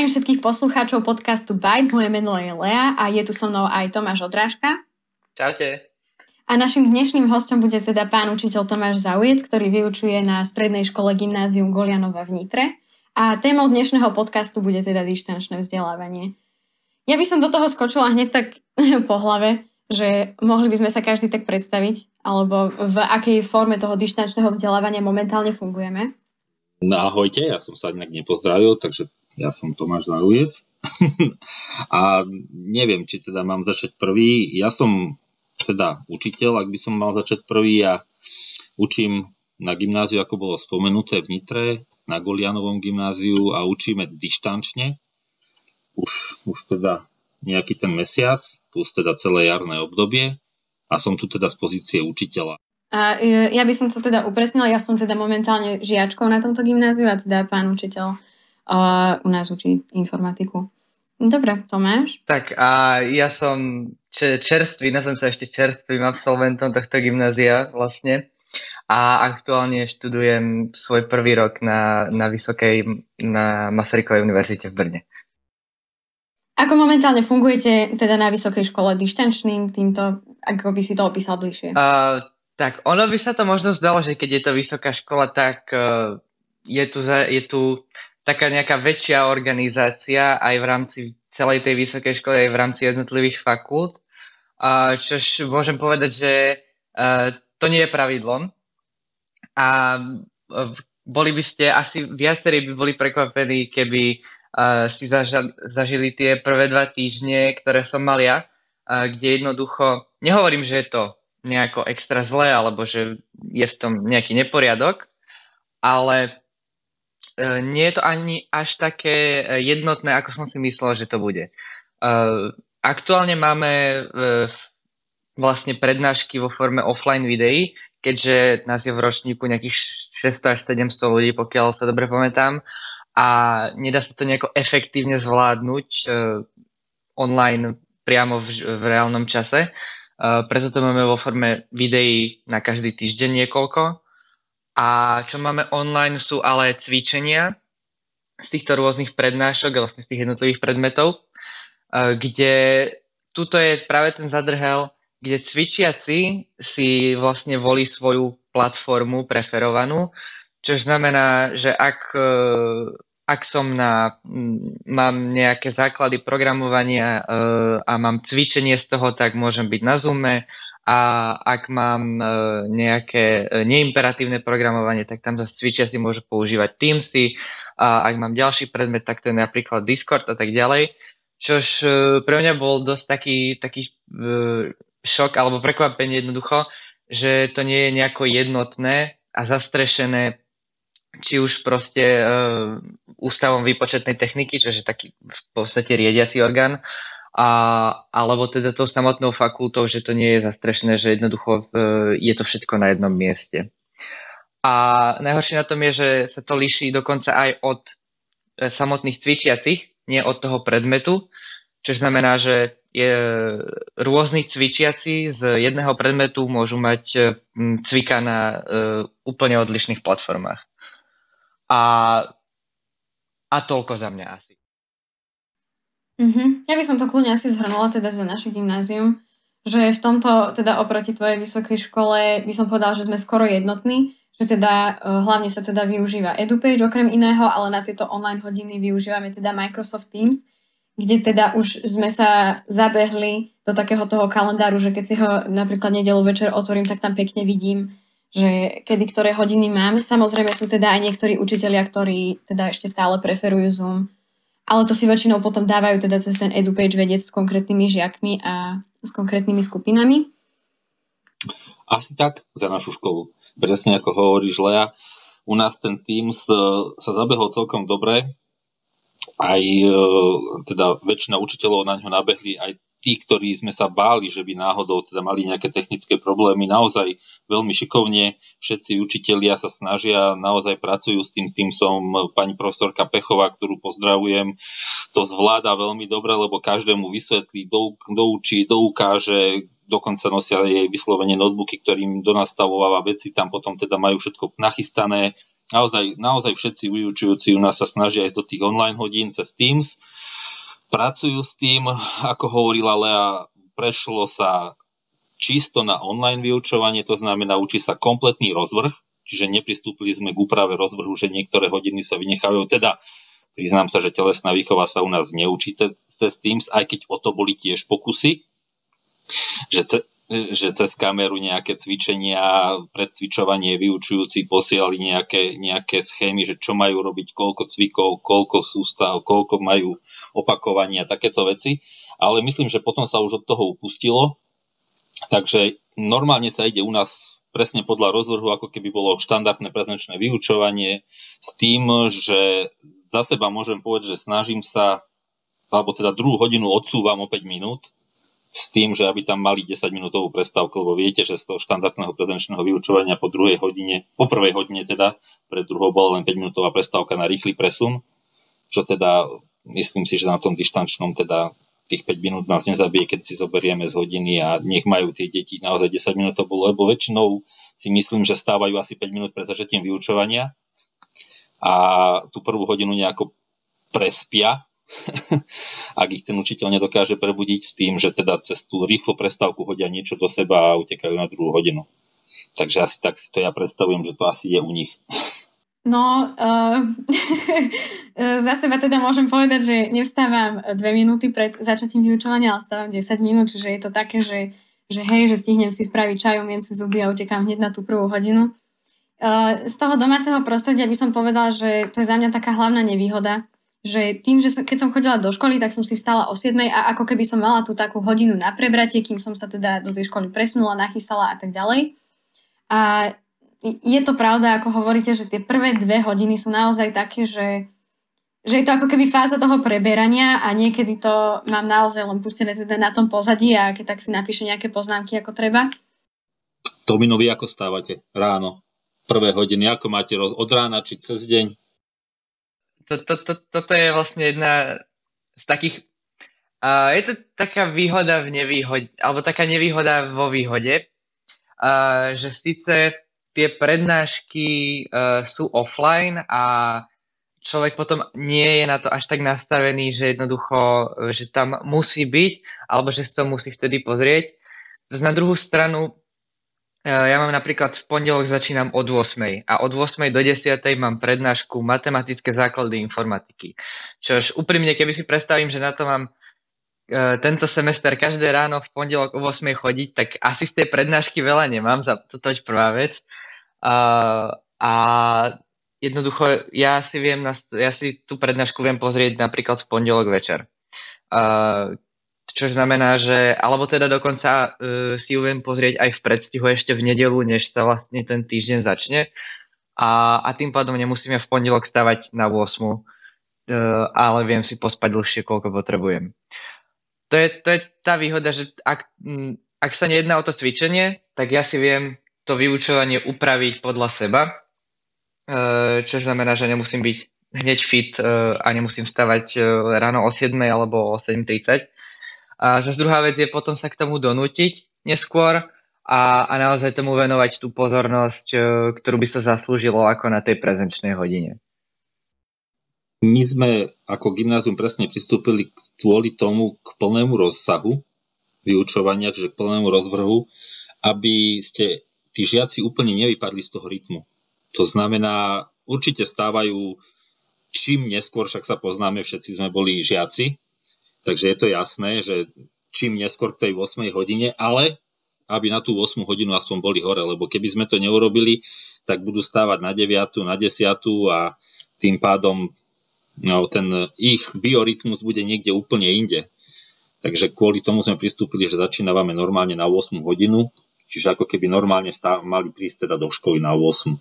Zdravím všetkých poslucháčov podcastu Byte. Moje meno je Lea a je tu so mnou aj Tomáš Odrážka. Čaute. A našim dnešným hostom bude teda pán učiteľ Tomáš Zaujec, ktorý vyučuje na strednej škole gymnázium Golianova v Nitre. A témou dnešného podcastu bude teda dištančné vzdelávanie. Ja by som do toho skočila hneď tak po hlave, že mohli by sme sa každý tak predstaviť, alebo v akej forme toho dištančného vzdelávania momentálne fungujeme. No ahojte, ja som sa inak nepozdravil, takže ja som Tomáš Zajujec. a neviem, či teda mám začať prvý. Ja som teda učiteľ, ak by som mal začať prvý. Ja učím na gymnáziu, ako bolo spomenuté v Nitre, na Golianovom gymnáziu a učíme dištančne. Už, už teda nejaký ten mesiac plus teda celé jarné obdobie a som tu teda z pozície učiteľa. A e, ja by som to teda upresnila, ja som teda momentálne žiačkou na tomto gymnáziu a teda pán učiteľ uh, u nás učí informatiku. Dobre, Tomáš? Tak a ja som čerstvý, nazvem sa ešte čerstvým absolventom tohto gymnázia vlastne a aktuálne študujem svoj prvý rok na, na Vysokej, na Masarykovej univerzite v Brne. Ako momentálne fungujete teda na vysokej škole dištančným týmto, ako by si to opísal bližšie? Uh, tak ono by sa to možno zdalo, že keď je to vysoká škola, tak uh, je, tu za, je tu taká nejaká väčšia organizácia aj v rámci celej tej vysokej školy, aj v rámci jednotlivých fakult. Uh, čož môžem povedať, že uh, to nie je pravidlom. A uh, boli by ste, asi viacerí by boli prekvapení, keby uh, si zažili tie prvé dva týždne, ktoré som mal ja, kde jednoducho, nehovorím, že je to nejako extra zlé, alebo že je v tom nejaký neporiadok, ale nie je to ani až také jednotné, ako som si myslel, že to bude. Uh, aktuálne máme vlastne prednášky vo forme offline videí, keďže nás je v ročníku nejakých 600 až 700 ľudí, pokiaľ sa dobre pamätám a nedá sa to nejako efektívne zvládnuť online priamo v, v reálnom čase. Preto to máme vo forme videí na každý týždeň niekoľko. A čo máme online sú ale cvičenia z týchto rôznych prednášok vlastne z tých jednotlivých predmetov, uh, kde tuto je práve ten zadrhel, kde cvičiaci si vlastne volí svoju platformu preferovanú, čo znamená, že ak, e, ak som na, mám nejaké základy programovania e, a mám cvičenie z toho, tak môžem byť na Zoome a ak mám e, nejaké neimperatívne programovanie, tak tam zase cvičiaci môžu používať Teamsy a ak mám ďalší predmet, tak to je napríklad Discord a tak ďalej. Čož pre mňa bol dosť taký, taký šok alebo prekvapenie jednoducho, že to nie je nejako jednotné a zastrešené či už proste uh, ústavom výpočetnej techniky, čo je taký v podstate riadiaci orgán, a, alebo teda tou samotnou fakultou, že to nie je zastrešené, že jednoducho uh, je to všetko na jednom mieste. A najhoršie na tom je, že sa to líši dokonca aj od uh, samotných cvičiacich, nie od toho predmetu, čo znamená, že je, rôzni cvičiaci z jedného predmetu môžu mať cvika na úplne odlišných platformách. A, a toľko za mňa asi. Mm-hmm. Ja by som to kľudne asi zhrnula teda za naše gymnázium, že v tomto teda oproti tvojej vysokej škole by som povedala, že sme skoro jednotní, že teda uh, hlavne sa teda využíva EduPage okrem iného, ale na tieto online hodiny využívame teda Microsoft Teams, kde teda už sme sa zabehli do takého toho kalendáru, že keď si ho napríklad nedelu večer otvorím, tak tam pekne vidím že kedy ktoré hodiny mám. Samozrejme sú teda aj niektorí učitelia, ktorí teda ešte stále preferujú Zoom, ale to si väčšinou potom dávajú teda cez ten EduPage vedieť s konkrétnymi žiakmi a s konkrétnymi skupinami. Asi tak za našu školu. Presne ako hovoríš, Lea, u nás ten e, sa zabehol celkom dobre. Aj e, teda väčšina učiteľov na ňo nabehli, aj tí, ktorí sme sa báli, že by náhodou teda mali nejaké technické problémy, naozaj veľmi šikovne. Všetci učitelia sa snažia, naozaj pracujú s tým tým som pani profesorka Pechová, ktorú pozdravujem, to zvláda veľmi dobre, lebo každému vysvetlí, dou, doučí, doukáže, dokonca nosia jej vyslovene notebooky, ktorým donastavováva veci, tam potom teda majú všetko nachystané. Naozaj, naozaj všetci vyučujúci u nás sa snažia ísť do tých online hodín cez Teams. Pracujú s tým, ako hovorila Lea, prešlo sa čisto na online vyučovanie, to znamená, učí sa kompletný rozvrh, čiže nepristúpili sme k úprave rozvrhu, že niektoré hodiny sa vynechávajú. Teda priznám sa, že telesná výchova sa u nás neučí cez Teams, aj keď o to boli tiež pokusy, že, že cez kameru nejaké cvičenia, predcvičovanie vyučujúci posielali nejaké, nejaké schémy, že čo majú robiť, koľko cvikov, koľko sústav, koľko majú opakovania, takéto veci. Ale myslím, že potom sa už od toho upustilo. Takže normálne sa ide u nás presne podľa rozvrhu, ako keby bolo štandardné prezenčné vyučovanie, s tým, že za seba môžem povedať, že snažím sa, alebo teda druhú hodinu odsúvam o 5 minút, s tým, že aby tam mali 10 minútovú prestávku, lebo viete, že z toho štandardného prezenčného vyučovania po druhej hodine, po prvej hodine teda, pred druhou bola len 5 minútová prestávka na rýchly presun, čo teda myslím si, že na tom dištančnom teda tých 5 minút nás nezabije, keď si zoberieme z hodiny a nech majú tie deti naozaj 10 minút, lebo väčšinou si myslím, že stávajú asi 5 minút pred začiatím vyučovania a tú prvú hodinu nejako prespia, ak ich ten učiteľ nedokáže prebudiť s tým, že teda cez tú rýchlu prestávku hodia niečo do seba a utekajú na druhú hodinu. Takže asi tak si to ja predstavujem, že to asi je u nich. No, uh, za seba teda môžem povedať, že nevstávam dve minúty pred začatím vyučovania, ale stávam 10 minút, čiže je to také, že, že hej, že stihnem si spraviť čaj, umiem si zuby a utekám hneď na tú prvú hodinu. Uh, z toho domáceho prostredia by som povedala, že to je za mňa taká hlavná nevýhoda, že tým, že som, keď som chodila do školy, tak som si vstala o 7 a ako keby som mala tú takú hodinu na prebratie, kým som sa teda do tej školy presunula, nachystala a tak ďalej. A je to pravda, ako hovoríte, že tie prvé dve hodiny sú naozaj také, že, že je to ako keby fáza toho preberania a niekedy to mám naozaj len pustené teda na tom pozadí a keď tak si napíše nejaké poznámky ako treba. Tomino, vy ako stávate ráno? Prvé hodiny, ako máte roz... od rána či cez deň? To, to, to, toto je vlastne jedna z takých Uh, je to taká výhoda v nevýhode, alebo taká nevýhoda vo výhode, uh, že síce tie prednášky uh, sú offline a človek potom nie je na to až tak nastavený, že jednoducho, že tam musí byť, alebo že si to musí vtedy pozrieť. Na druhú stranu, ja mám napríklad v pondelok začínam od 8. a od 8. do 10. mám prednášku matematické základy informatiky. Čož úprimne, keby si predstavím, že na to mám E, tento semester každé ráno v pondelok o 8 chodiť, tak asi z tej prednášky veľa nemám, za toto je prvá vec. A, a jednoducho ja si viem, ja si tú prednášku viem pozrieť napríklad v pondelok večer. A, čo znamená, že, alebo teda dokonca uh, si ju viem pozrieť aj v predstihu ešte v nedelu, než sa vlastne ten týždeň začne. A, a tým pádom nemusíme v pondelok stavať na 8, uh, e, ale viem si pospať dlhšie, koľko potrebujem to je, to je tá výhoda, že ak, ak sa nejedná o to cvičenie, tak ja si viem to vyučovanie upraviť podľa seba, e, čo znamená, že nemusím byť hneď fit e, a nemusím stavať e, ráno o 7 alebo o 7.30. A zase druhá vec je potom sa k tomu donútiť neskôr a, a naozaj tomu venovať tú pozornosť, ktorú by sa zaslúžilo ako na tej prezenčnej hodine my sme ako gymnázium presne pristúpili kvôli tomu k plnému rozsahu vyučovania, čiže k plnému rozvrhu, aby ste tí žiaci úplne nevypadli z toho rytmu. To znamená, určite stávajú čím neskôr, však sa poznáme, všetci sme boli žiaci, takže je to jasné, že čím neskôr k tej 8 hodine, ale aby na tú 8 hodinu aspoň boli hore, lebo keby sme to neurobili, tak budú stávať na 9, na 10 a tým pádom no, ten ich biorytmus bude niekde úplne inde. Takže kvôli tomu sme pristúpili, že začínavame normálne na 8 hodinu, čiže ako keby normálne stav, mali prísť teda do školy na 8.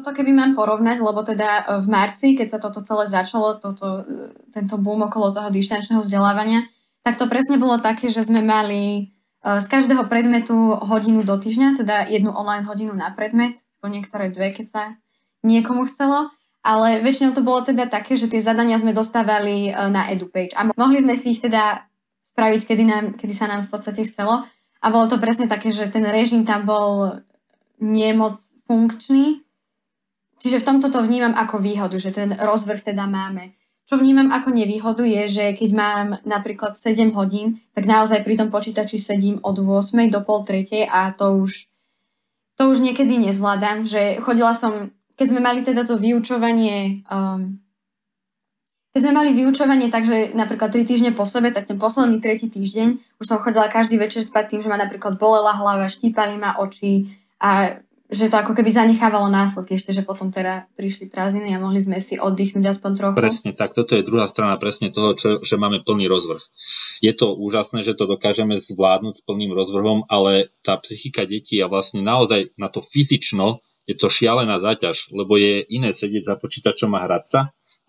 Toto keby mám porovnať, lebo teda v marci, keď sa toto celé začalo, toto, tento boom okolo toho dištančného vzdelávania, tak to presne bolo také, že sme mali e, z každého predmetu hodinu do týždňa, teda jednu online hodinu na predmet, po niektoré dve, keď sa niekomu chcelo, ale väčšinou to bolo teda také, že tie zadania sme dostávali e, na EduPage a mohli sme si ich teda spraviť, kedy, nám, kedy sa nám v podstate chcelo. A bolo to presne také, že ten režim tam bol nemoc funkčný. Čiže v tomto to vnímam ako výhodu, že ten rozvrh teda máme. Čo vnímam ako nevýhodu je, že keď mám napríklad 7 hodín, tak naozaj pri tom počítači sedím od 8 do pol tretej a to už, to už niekedy nezvládam. Že chodila som, keď sme mali teda to vyučovanie um, keď sme mali vyučovanie takže napríklad 3 týždne po sebe, tak ten posledný tretí týždeň už som chodila každý večer spať tým, že ma napríklad bolela hlava, štípali ma oči a že to ako keby zanechávalo následky ešte, že potom teda prišli prázdniny a mohli sme si oddychnúť aspoň trochu. Presne tak, toto je druhá strana presne toho, čo, že máme plný rozvrh. Je to úžasné, že to dokážeme zvládnuť s plným rozvrhom, ale tá psychika detí a vlastne naozaj na to fyzično je to šialená záťaž, lebo je iné sedieť za počítačom a hrať sa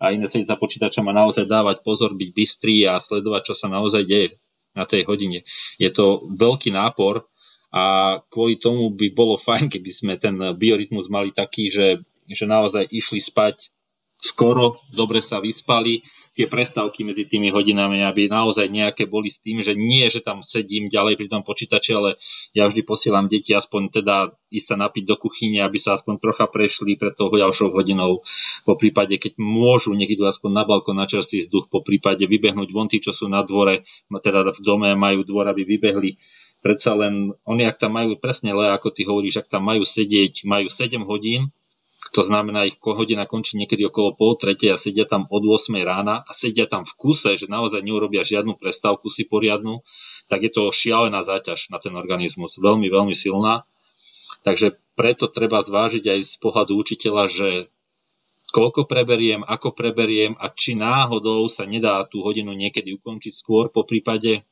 a iné sedieť za počítačom a naozaj dávať pozor, byť bystrý a sledovať, čo sa naozaj deje na tej hodine. Je to veľký nápor a kvôli tomu by bolo fajn, keby sme ten biorytmus mali taký, že, že naozaj išli spať skoro, dobre sa vyspali, tie prestávky medzi tými hodinami, aby naozaj nejaké boli s tým, že nie, že tam sedím ďalej pri tom počítači, ale ja vždy posielam deti aspoň teda ísť sa napiť do kuchyne, aby sa aspoň trocha prešli pred tou ďalšou hodinou. Po prípade, keď môžu, nech idú aspoň na balkón na čerstvý vzduch, po prípade vybehnúť von tí, čo sú na dvore, teda v dome majú dvor, aby vybehli predsa len oni, ak tam majú presne le, ako ty hovoríš, ak tam majú sedieť, majú 7 hodín, to znamená, ich hodina končí niekedy okolo pol tretej a sedia tam od 8 rána a sedia tam v kuse, že naozaj neurobia žiadnu prestávku si poriadnu, tak je to šialená záťaž na ten organizmus. Veľmi, veľmi silná. Takže preto treba zvážiť aj z pohľadu učiteľa, že koľko preberiem, ako preberiem a či náhodou sa nedá tú hodinu niekedy ukončiť skôr, po prípade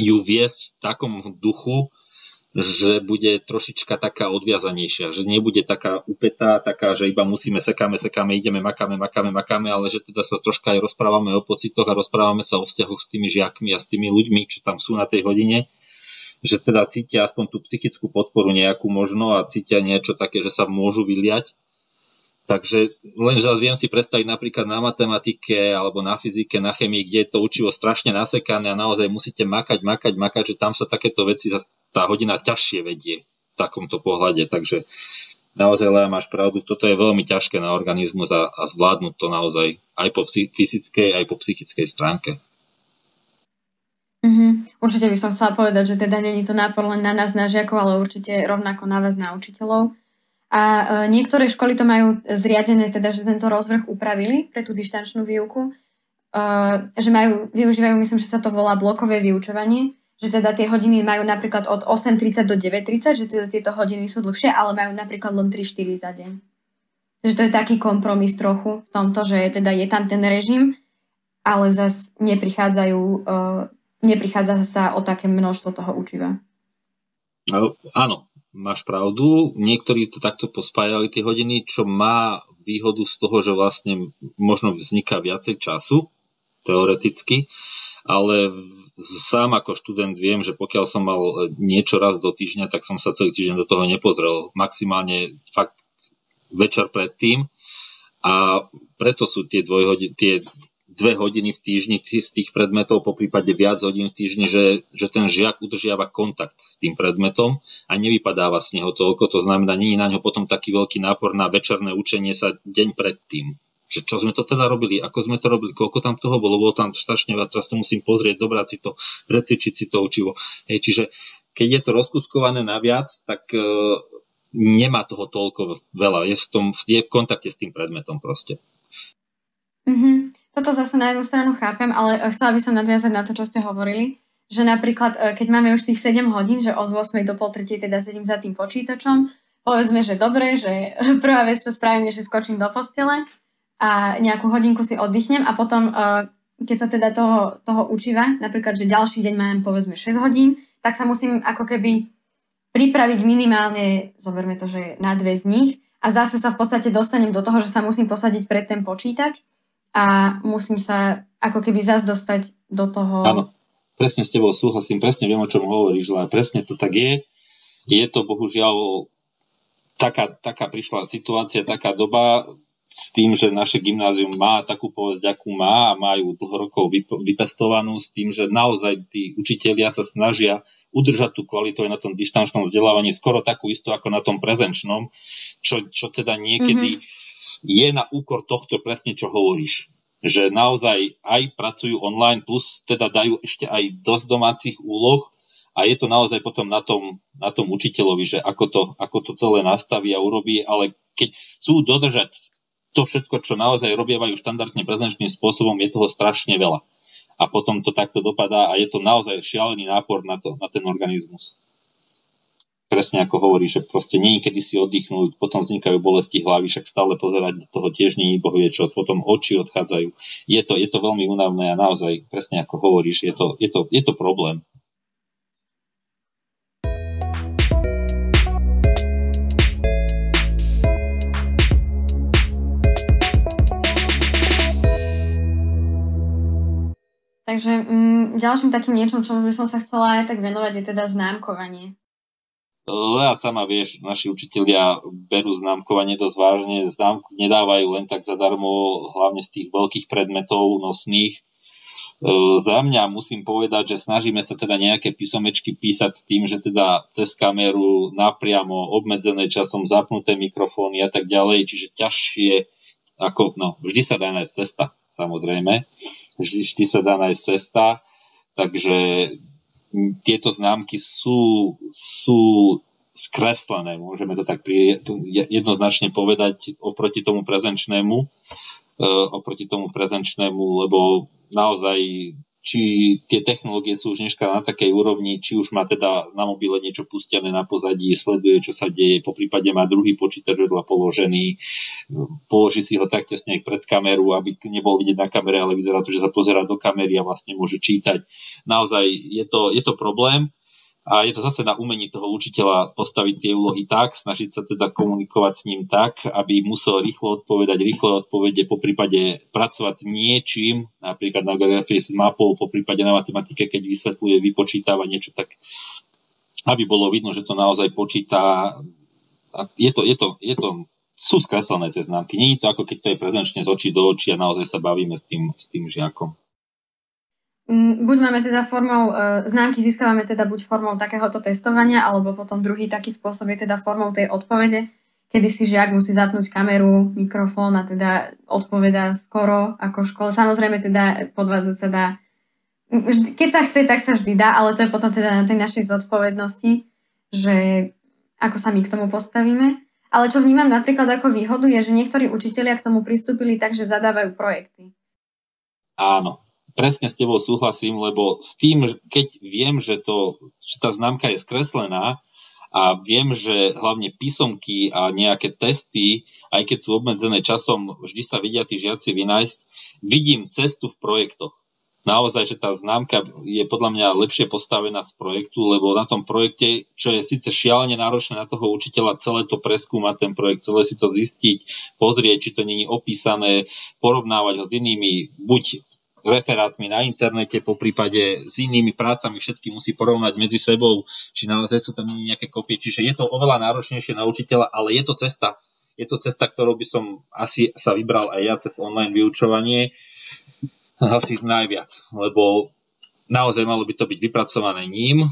ju viesť v takom duchu, že bude trošička taká odviazanejšia, že nebude taká upetá, taká, že iba musíme, sekáme, sekáme, ideme, makáme, makáme, makáme, ale že teda sa troška aj rozprávame o pocitoch a rozprávame sa o vzťahoch s tými žiakmi a s tými ľuďmi, čo tam sú na tej hodine, že teda cítia aspoň tú psychickú podporu nejakú možno a cítia niečo také, že sa môžu vyliať Takže len zase viem si predstaviť napríklad na matematike alebo na fyzike, na chemii, kde je to učivo strašne nasekané a naozaj musíte makať, makať, makať, že tam sa takéto veci, tá hodina ťažšie vedie v takomto pohľade. Takže naozaj, Lea, máš pravdu, toto je veľmi ťažké na organizmus a, a zvládnuť to naozaj aj po fyzickej, aj po psychickej stránke. Mm-hmm. Určite by som chcela povedať, že teda není to nápor len na nás, na žiakov, ale určite rovnako na vás, na učiteľov. A e, niektoré školy to majú zriadené, teda, že tento rozvrh upravili pre tú dištančnú výuku, e, že majú, využívajú, myslím, že sa to volá blokové vyučovanie, že teda tie hodiny majú napríklad od 8.30 do 9.30, že teda tieto hodiny sú dlhšie, ale majú napríklad len 3-4 za deň. Takže to je taký kompromis trochu v tomto, že teda je tam ten režim, ale zase neprichádzajú, uh, neprichádza sa o také množstvo toho učiva. Áno, máš pravdu, niektorí to takto pospájali tie hodiny, čo má výhodu z toho, že vlastne možno vzniká viacej času, teoreticky, ale sám ako študent viem, že pokiaľ som mal niečo raz do týždňa, tak som sa celý týždeň do toho nepozrel. Maximálne fakt večer predtým. A preto sú tie, dvojhodin, tie dve hodiny v týždni z tých predmetov, po prípade viac hodín v týždni, že, že ten žiak udržiava kontakt s tým predmetom a nevypadáva z neho toľko. To znamená, je na ňo potom taký veľký nápor na večerné učenie sa deň predtým. Že čo sme to teda robili, ako sme to robili, koľko tam toho bolo, bolo tam strašne veľa, teraz to musím pozrieť, dobrať si to, recvičiť si to učivo. Hej, čiže keď je to rozkuskované na viac, tak e, nemá toho toľko veľa, je v, tom, je v kontakte s tým predmetom proste. Mm-hmm. Toto zase na jednu stranu chápem, ale eh, chcela by som nadviazať na to, čo ste hovorili, že napríklad, eh, keď máme už tých 7 hodín, že od 8 do pol 3 teda sedím za tým počítačom, povedzme, že dobre, že prvá vec, čo spravím, je, že skočím do postele a nejakú hodinku si oddychnem a potom, keď sa teda toho, toho učíva, napríklad, že ďalší deň mám povedzme 6 hodín, tak sa musím ako keby pripraviť minimálne, zoberme to, že na dve z nich a zase sa v podstate dostanem do toho, že sa musím posadiť pred ten počítač a musím sa ako keby zase dostať do toho... Áno, presne s tebou súhlasím, presne viem, o čom hovoríš, ale presne to tak je. Je to bohužiaľ taká, taká prišla situácia, taká doba, s tým, že naše gymnázium má takú povesť, akú má a majú dlho rokov vypestovanú s tým, že naozaj tí učitelia sa snažia udržať tú kvalitu aj na tom distančnom vzdelávaní skoro takú istú ako na tom prezenčnom, čo, čo teda niekedy mm-hmm. Je na úkor tohto presne, čo hovoríš. Že naozaj aj pracujú online, plus teda dajú ešte aj dosť domácich úloh a je to naozaj potom na tom, na tom učiteľovi, že ako to, ako to celé nastaví a urobí, ale keď chcú dodržať to všetko, čo naozaj robievajú štandardne prezenčným spôsobom, je toho strašne veľa. A potom to takto dopadá a je to naozaj šialený nápor na, to, na ten organizmus. Presne ako hovorí, že proste niekedy si oddychnúť, potom vznikajú bolesti hlavy, však stále pozerať do toho tiež nie boh vie čo, potom oči odchádzajú. Je to, je to veľmi únavné a naozaj, presne ako hovoríš, je to, je to, je to problém. Takže mm, ďalším takým niečom, čo by som sa chcela aj tak venovať, je teda známkovanie. Ja sama vieš, naši učitelia berú známkovanie dosť vážne, známky nedávajú len tak zadarmo, hlavne z tých veľkých predmetov nosných. E, za mňa musím povedať, že snažíme sa teda nejaké písomečky písať s tým, že teda cez kameru napriamo, obmedzené časom, zapnuté mikrofóny a tak ďalej, čiže ťažšie, ako, no, vždy sa dá nájsť cesta, samozrejme. Vždy, vždy sa dá nájsť cesta, takže tieto známky sú, sú skreslené, môžeme to tak jednoznačne povedať oproti tomu prezenčnému, e, oproti tomu prezenčnému, lebo naozaj či tie technológie sú už dneska na takej úrovni, či už má teda na mobile niečo pustené na pozadí, sleduje, čo sa deje, po prípade má druhý počítač vedľa položený, položí si ho tak tesne pred kameru, aby nebol vidieť na kamere, ale vyzerá to, že sa pozera do kamery a vlastne môže čítať. Naozaj je to, je to problém a je to zase na umení toho učiteľa postaviť tie úlohy tak, snažiť sa teda komunikovať s ním tak, aby musel rýchlo odpovedať, rýchle odpovede, po prípade pracovať s niečím, napríklad na geografii s mapou, po prípade na matematike, keď vysvetľuje, vypočítava niečo tak, aby bolo vidno, že to naozaj počíta. A je to, je to, je to sú skreslené tie známky. Je to ako keď to je prezenčne z očí do očí a naozaj sa bavíme s tým, s tým žiakom. Mm, buď máme teda formou, e, známky získavame teda buď formou takéhoto testovania, alebo potom druhý taký spôsob je teda formou tej odpovede, kedy si žiak musí zapnúť kameru, mikrofón a teda odpoveda skoro ako v škole. Samozrejme teda podvádzať sa dá. Keď sa chce, tak sa vždy dá, ale to je potom teda na tej našej zodpovednosti, že ako sa my k tomu postavíme. Ale čo vnímam napríklad ako výhodu je, že niektorí učitelia k tomu pristúpili tak, že zadávajú projekty. Áno, presne s tebou súhlasím, lebo s tým, keď viem, že, to, že tá známka je skreslená a viem, že hlavne písomky a nejaké testy, aj keď sú obmedzené časom, vždy sa vidia tí žiaci vynájsť, vidím cestu v projektoch. Naozaj, že tá známka je podľa mňa lepšie postavená z projektu, lebo na tom projekte, čo je síce šialene náročné na toho učiteľa, celé to preskúmať ten projekt, celé si to zistiť, pozrieť, či to je opísané, porovnávať ho s inými, buď referátmi na internete, po prípade s inými prácami, všetky musí porovnať medzi sebou, či naozaj sú tam nejaké kopie. Čiže je to oveľa náročnejšie na učiteľa, ale je to cesta. Je to cesta, ktorou by som asi sa vybral aj ja cez online vyučovanie asi najviac, lebo naozaj malo by to byť vypracované ním,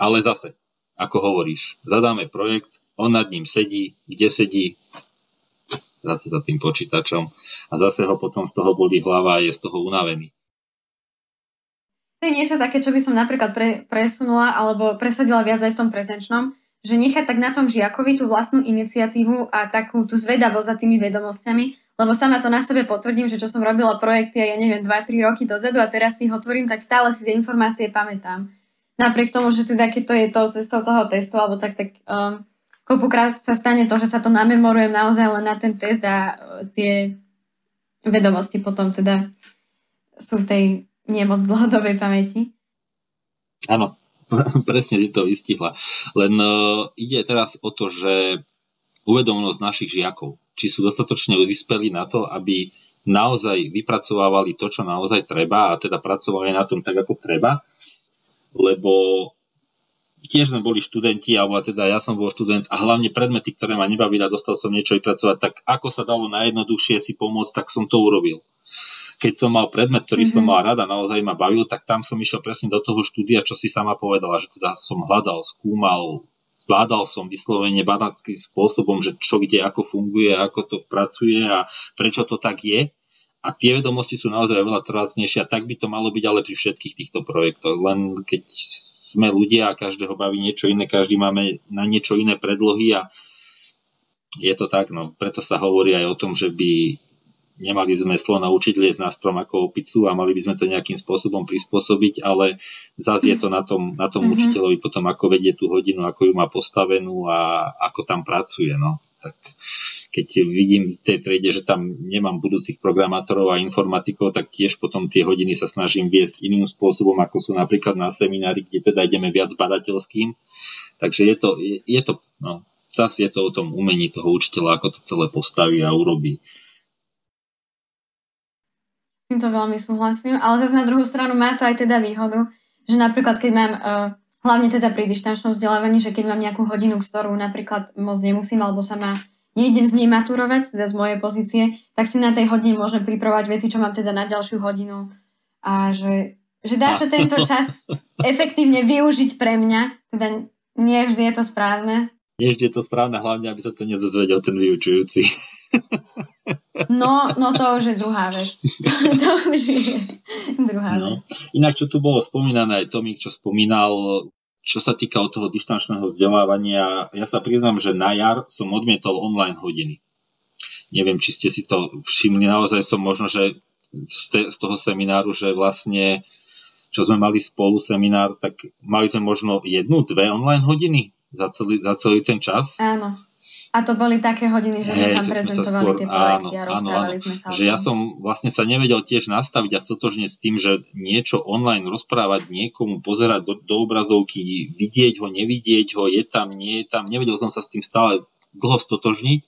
ale zase, ako hovoríš, zadáme projekt, on nad ním sedí, kde sedí, zase za tým počítačom a zase ho potom z toho boli hlava a je z toho unavený. To je niečo také, čo by som napríklad pre, presunula alebo presadila viac aj v tom prezenčnom, že nechať tak na tom žiakovi tú vlastnú iniciatívu a takú tú zvedavosť za tými vedomosťami, lebo sama to na sebe potvrdím, že čo som robila projekty, ja neviem, 2-3 roky dozadu a teraz si ich otvorím, tak stále si tie informácie pamätám. Napriek tomu, že teda keď to je tou cestou toho testu, alebo tak, tak um, koľkokrát sa stane to, že sa to namemorujem naozaj len na ten test a e, tie vedomosti potom teda sú v tej nemoc dlhodobej pamäti. Áno, presne si to vystihla. Len uh, ide teraz o to, že uvedomnosť našich žiakov, či sú dostatočne vyspelí na to, aby naozaj vypracovávali to, čo naozaj treba a teda pracovali na tom tak, ako treba, lebo tiež sme boli študenti, alebo teda ja som bol študent a hlavne predmety, ktoré ma nebavili a dostal som niečo vypracovať, tak ako sa dalo najjednoduchšie si pomôcť, tak som to urobil. Keď som mal predmet, ktorý mm-hmm. som mhm. mal rada, naozaj ma bavil, tak tam som išiel presne do toho štúdia, čo si sama povedala, že teda som hľadal, skúmal, zvládal som vyslovene badackým spôsobom, že čo kde, ako funguje, ako to pracuje a prečo to tak je. A tie vedomosti sú naozaj oveľa trvácnejšie a tak by to malo byť ale pri všetkých týchto projektoch. Len keď sme ľudia a každého baví niečo iné, každý máme na niečo iné predlohy a je to tak, no preto sa hovorí aj o tom, že by nemali sme slo naučiť liesť na strom ako opicu a mali by sme to nejakým spôsobom prispôsobiť, ale zase je to na tom, na tom mm-hmm. učiteľovi potom, ako vedie tú hodinu, ako ju má postavenú a ako tam pracuje. No. Tak keď vidím v tej triede, že tam nemám budúcich programátorov a informatikov, tak tiež potom tie hodiny sa snažím viesť iným spôsobom, ako sú napríklad na seminári, kde teda ideme viac badateľským. Takže je to, je, je to no, zase je to o tom umení toho učiteľa, ako to celé postaví a urobí. Týmto veľmi súhlasím, ale zase na druhú stranu má to aj teda výhodu, že napríklad keď mám, uh, hlavne teda pri dištančnom vzdelávaní, že keď mám nejakú hodinu, ktorú napríklad moc nemusím, alebo sa ma nejdem z nej maturovať, teda z mojej pozície, tak si na tej hodine môžem pripravovať veci, čo mám teda na ďalšiu hodinu. A že, že dá sa tento čas efektívne využiť pre mňa, teda nie vždy je to správne. Nie vždy je to správne, hlavne aby sa to nedozvedel ten vyučujúci. No, no to už je druhá vec. to už je druhá no. vec. Inak, čo tu bolo spomínané, aj Tomík, čo spomínal, čo sa týka od toho distančného vzdelávania, ja sa priznám, že na jar som odmietol online hodiny. Neviem, či ste si to všimli, naozaj som možno, že z, toho semináru, že vlastne, čo sme mali spolu seminár, tak mali sme možno jednu, dve online hodiny za celý, za celý ten čas. Áno. A to boli také hodiny, že hey, sme tam prezentovali skôr, tie projekty áno, a rozprávali áno, sme sa Že ja som vlastne sa nevedel tiež nastaviť a stotožniť s tým, že niečo online rozprávať niekomu, pozerať do, do obrazovky, vidieť ho, nevidieť ho, je tam, nie je tam. Nevedel som sa s tým stále dlho stotožniť.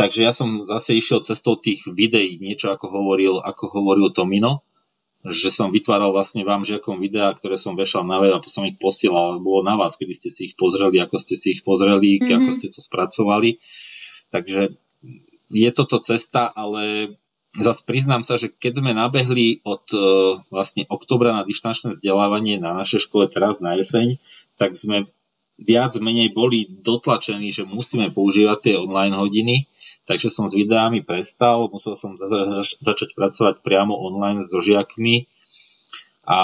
Takže ja som zase išiel cestou tých videí, niečo ako hovoril, ako hovoril Tomino že som vytváral vlastne vám žiakom videá, ktoré som vešal na web a potom som ich posielal. Bolo na vás, keby ste si ich pozreli, ako ste si ich pozreli, mm-hmm. ako ste to spracovali. Takže je toto cesta, ale zase priznám sa, že keď sme nabehli od e, vlastne oktobra na dištančné vzdelávanie na našej škole teraz na jeseň, tak sme viac menej boli dotlačení, že musíme používať tie online hodiny takže som s videami prestal, musel som zač- začať pracovať priamo online so žiakmi. A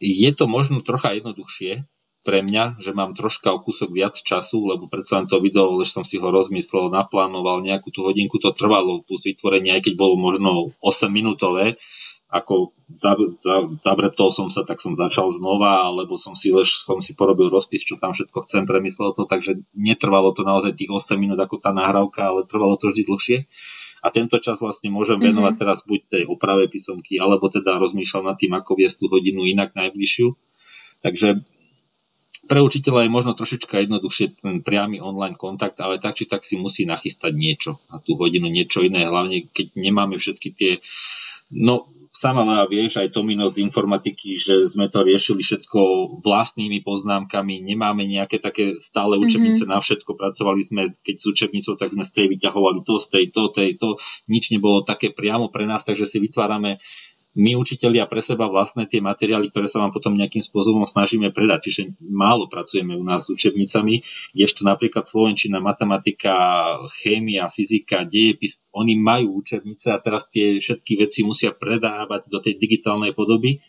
je to možno trocha jednoduchšie pre mňa, že mám troška o kúsok viac času, lebo predsa len to video, lež som si ho rozmyslel, naplánoval, nejakú tú hodinku to trvalo, plus vytvorenie, aj keď bolo možno 8 minútové, ako zabretol som sa, tak som začal znova, alebo som si, lež, som si porobil rozpis, čo tam všetko chcem, premyslel to, takže netrvalo to naozaj tých 8 minút ako tá nahrávka, ale trvalo to vždy dlhšie. A tento čas vlastne môžem mhm. venovať mm-hmm. teraz buď tej oprave písomky, alebo teda rozmýšľam nad tým, ako viesť tú hodinu inak najbližšiu. Takže pre učiteľa je možno trošička jednoduchšie ten priamy online kontakt, ale tak či tak si musí nachystať niečo na tú hodinu, niečo iné, hlavne keď nemáme všetky tie No, sama Lea vieš, aj Tomino z informatiky, že sme to riešili všetko vlastnými poznámkami, nemáme nejaké také stále mhm. učebnice mm-hmm. na všetko, pracovali sme, keď s učebnicou, tak sme z tej vyťahovali to, z tej, to, tej, to, nič nebolo také priamo pre nás, takže si vytvárame my učitelia pre seba vlastné tie materiály, ktoré sa vám potom nejakým spôsobom snažíme predať. Čiže málo pracujeme u nás s učebnicami, kdežto napríklad Slovenčina, matematika, chémia, fyzika, dejepis, oni majú učebnice a teraz tie všetky veci musia predávať do tej digitálnej podoby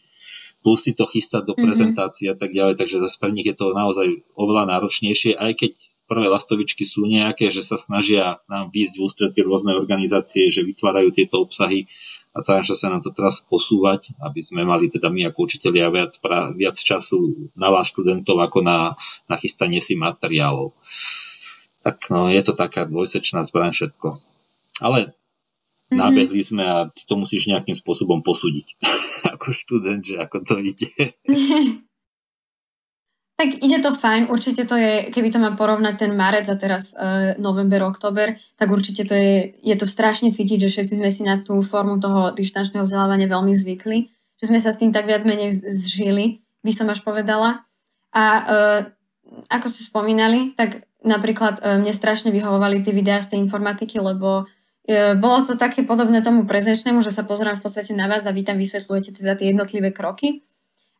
plus si to chystať do mm-hmm. prezentácie a tak ďalej, takže zase pre nich je to naozaj oveľa náročnejšie, aj keď prvé lastovičky sú nejaké, že sa snažia nám výjsť v ústretí rôzne organizácie, že vytvárajú tieto obsahy a snažia sa nám to teraz posúvať, aby sme mali teda my ako učiteľia viac, pra, viac času na vás študentov ako na, na chystanie si materiálov. Tak no, je to taká dvojsečná zbraň všetko. Ale mm-hmm. nabehli sme a ty to musíš nejakým spôsobom posúdiť ako študent, že ako to ide. Tak ide to fajn, určite to je, keby to mám porovnať ten marec a teraz uh, november, október, tak určite to je, je to strašne cítiť, že všetci sme si na tú formu toho dištančného vzdelávania veľmi zvykli, že sme sa s tým tak viac menej zžili, by som až povedala. A uh, ako ste spomínali, tak napríklad uh, mne strašne vyhovovali tie videá z tej informatiky, lebo uh, bolo to také podobné tomu prezenčnému, že sa pozerám v podstate na vás a vy tam vysvetľujete teda tie jednotlivé kroky.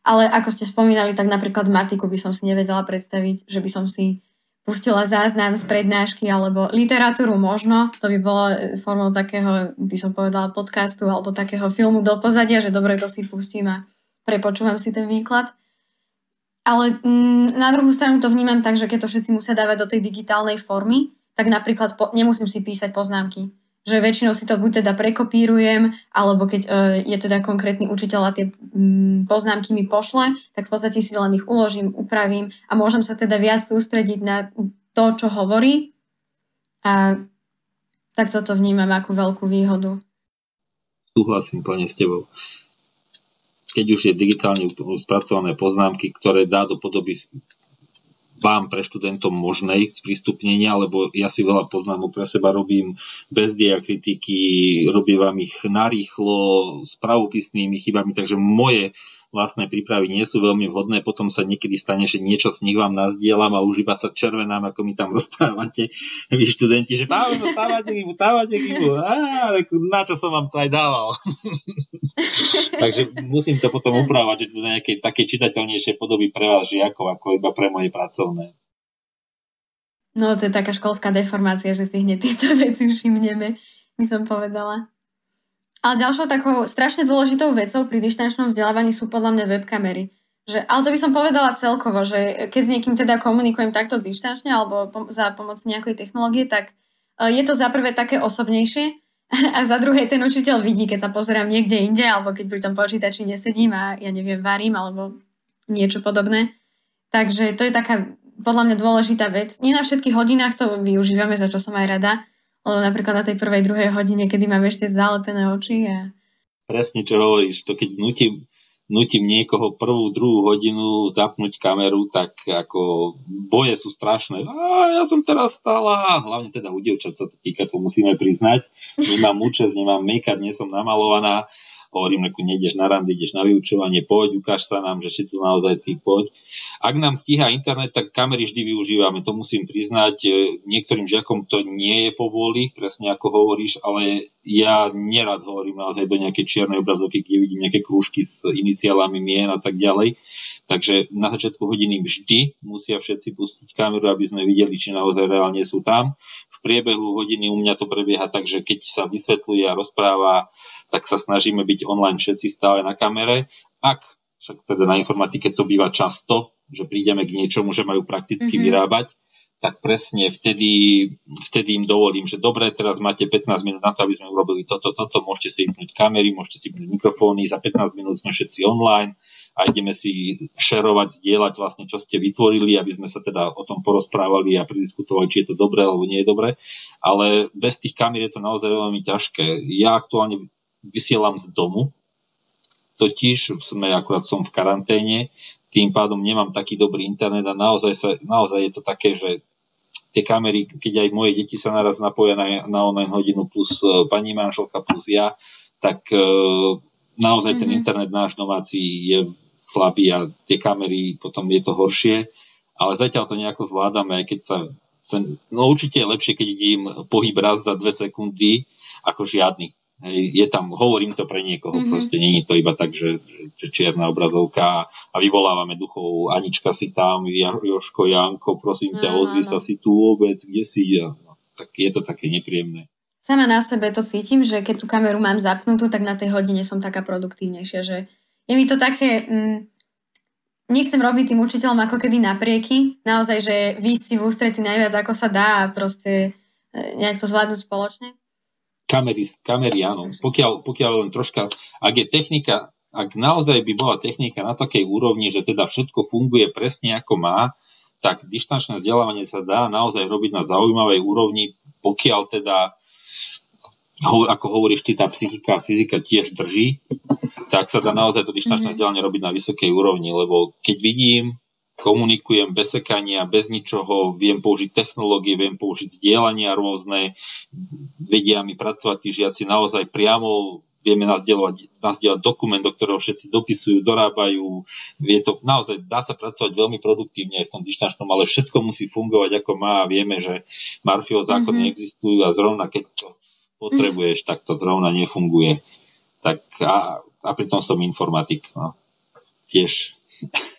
Ale ako ste spomínali, tak napríklad matiku by som si nevedela predstaviť, že by som si pustila záznam z prednášky alebo literatúru možno, to by bolo e, formou takého, by som povedala, podcastu alebo takého filmu do pozadia, že dobre, to si pustím a prepočúvam si ten výklad. Ale mm, na druhú stranu to vnímam tak, že keď to všetci musia dávať do tej digitálnej formy, tak napríklad po, nemusím si písať poznámky že väčšinou si to buď teda prekopírujem, alebo keď uh, je teda konkrétny učiteľ a tie um, poznámky mi pošle, tak v podstate si len ich uložím, upravím a môžem sa teda viac sústrediť na to, čo hovorí. A tak toto vnímam ako veľkú výhodu. Súhlasím plne s tebou. Keď už je digitálne spracované poznámky, ktoré dá do podoby vám pre študentov možnej sprístupnenia, lebo ja si veľa poznámok pre seba robím bez diakritiky, robím vám ich narýchlo, s pravopisnými chybami, takže moje vlastné prípravy nie sú veľmi vhodné, potom sa niekedy stane, že niečo z nich vám nazdielam a už iba sa červenám, ako mi tam rozprávate vy študenti, že Pavel, no dávate chybu, dávate chybu, na čo som vám to aj dával. Takže musím to potom upravať, že to nejaké také čitateľnejšie podoby pre vás žiakov, ako iba pre moje pracovné. No, to je taká školská deformácia, že si hneď tieto veci všimneme, by som povedala. Ale ďalšou takou strašne dôležitou vecou pri dištančnom vzdelávaní sú podľa mňa webkamery. Že, ale to by som povedala celkovo, že keď s niekým teda komunikujem takto dištančne alebo pom- za pomoc nejakej technológie, tak uh, je to za prvé také osobnejšie a za druhé ten učiteľ vidí, keď sa pozerám niekde inde alebo keď pri tom počítači nesedím a ja neviem, varím alebo niečo podobné. Takže to je taká podľa mňa dôležitá vec. Nie na všetkých hodinách to využívame, za čo som aj rada, napríklad na tej prvej, druhej hodine, kedy mám ešte zalepené oči a... Presne, čo hovoríš. To keď nutím, nutím niekoho prvú, druhú hodinu zapnúť kameru, tak ako boje sú strašné. A ja som teraz stala, hlavne teda u dievčat sa to týka, to musíme priznať. Nemám účasť, nemám make-up, nie som namalovaná hovorím, ako nejdeš na randy, ideš na vyučovanie, poď, ukáž sa nám, že si to naozaj ty poď. Ak nám stíha internet, tak kamery vždy využívame, to musím priznať. E, niektorým žiakom to nie je povoli, presne ako hovoríš, ale ja nerad hovorím naozaj do nejakej čiernej obrazovky, kde vidím nejaké krúžky s iniciálami mien a tak ďalej. Takže na začiatku hodiny vždy musia všetci pustiť kameru, aby sme videli, či naozaj reálne sú tam. V priebehu hodiny u mňa to prebieha tak, že keď sa vysvetľuje a rozpráva tak sa snažíme byť online všetci stále na kamere. Ak však teda na informatike to býva často, že prídeme k niečomu, že majú prakticky mm-hmm. vyrábať, tak presne vtedy, vtedy im dovolím, že dobre, teraz máte 15 minút na to, aby sme urobili toto, toto, môžete si vypnúť kamery, môžete si vypnúť mikrofóny, za 15 minút sme všetci online a ideme si šerovať, zdieľať vlastne, čo ste vytvorili, aby sme sa teda o tom porozprávali a prediskutovali, či je to dobré alebo nie je dobré. Ale bez tých kamier je to naozaj veľmi ťažké. Ja aktuálne vysielam z domu, totiž sme akurát som v karanténe, tým pádom nemám taký dobrý internet a naozaj, sa, naozaj je to také, že tie kamery, keď aj moje deti sa naraz napoja na, na online hodinu plus uh, pani manželka plus ja, tak uh, naozaj mm-hmm. ten mhm. internet náš domáci je slabý a tie kamery potom je to horšie, ale zatiaľ to nejako zvládame, keď sa, sa no určite je lepšie, keď vidím pohyb raz za dve sekundy, ako žiadny. Je tam, hovorím to pre niekoho, mm-hmm. proste není to iba tak, že, že čierna obrazovka a vyvolávame duchov, Anička si tam, Joško, Janko, prosím ťa, ozvi sa si tu vôbec, kde si, ja, no, tak je to také nepríjemné. Sama na sebe to cítim, že keď tú kameru mám zapnutú, tak na tej hodine som taká produktívnejšia, že je mi to také, mm, nechcem robiť tým učiteľom ako keby naprieky, naozaj, že vy si v ústretí najviac ako sa dá a proste e, nejak to zvládnuť spoločne kamery, kamery áno. Pokiaľ, pokiaľ len troška, ak je technika, ak naozaj by bola technika na takej úrovni, že teda všetko funguje presne ako má, tak dištančné vzdelávanie sa dá naozaj robiť na zaujímavej úrovni, pokiaľ teda ako hovoríš ty, tá psychika a fyzika tiež drží, tak sa dá naozaj to dištančné mm-hmm. vzdelanie robiť na vysokej úrovni, lebo keď vidím, komunikujem bez sekania, bez ničoho, viem použiť technológie, viem použiť zdieľania rôzne, vedia mi pracovať tí žiaci naozaj priamo vieme nazdielovať dokument, do ktorého všetci dopisujú, dorábajú. Je to naozaj, dá sa pracovať veľmi produktívne aj v tom dištančnom, ale všetko musí fungovať ako má a vieme, že Marfio zákony mm-hmm. existujú a zrovna keď to potrebuješ, tak to zrovna nefunguje. Tak a, a pritom som informatik. No. Tiež.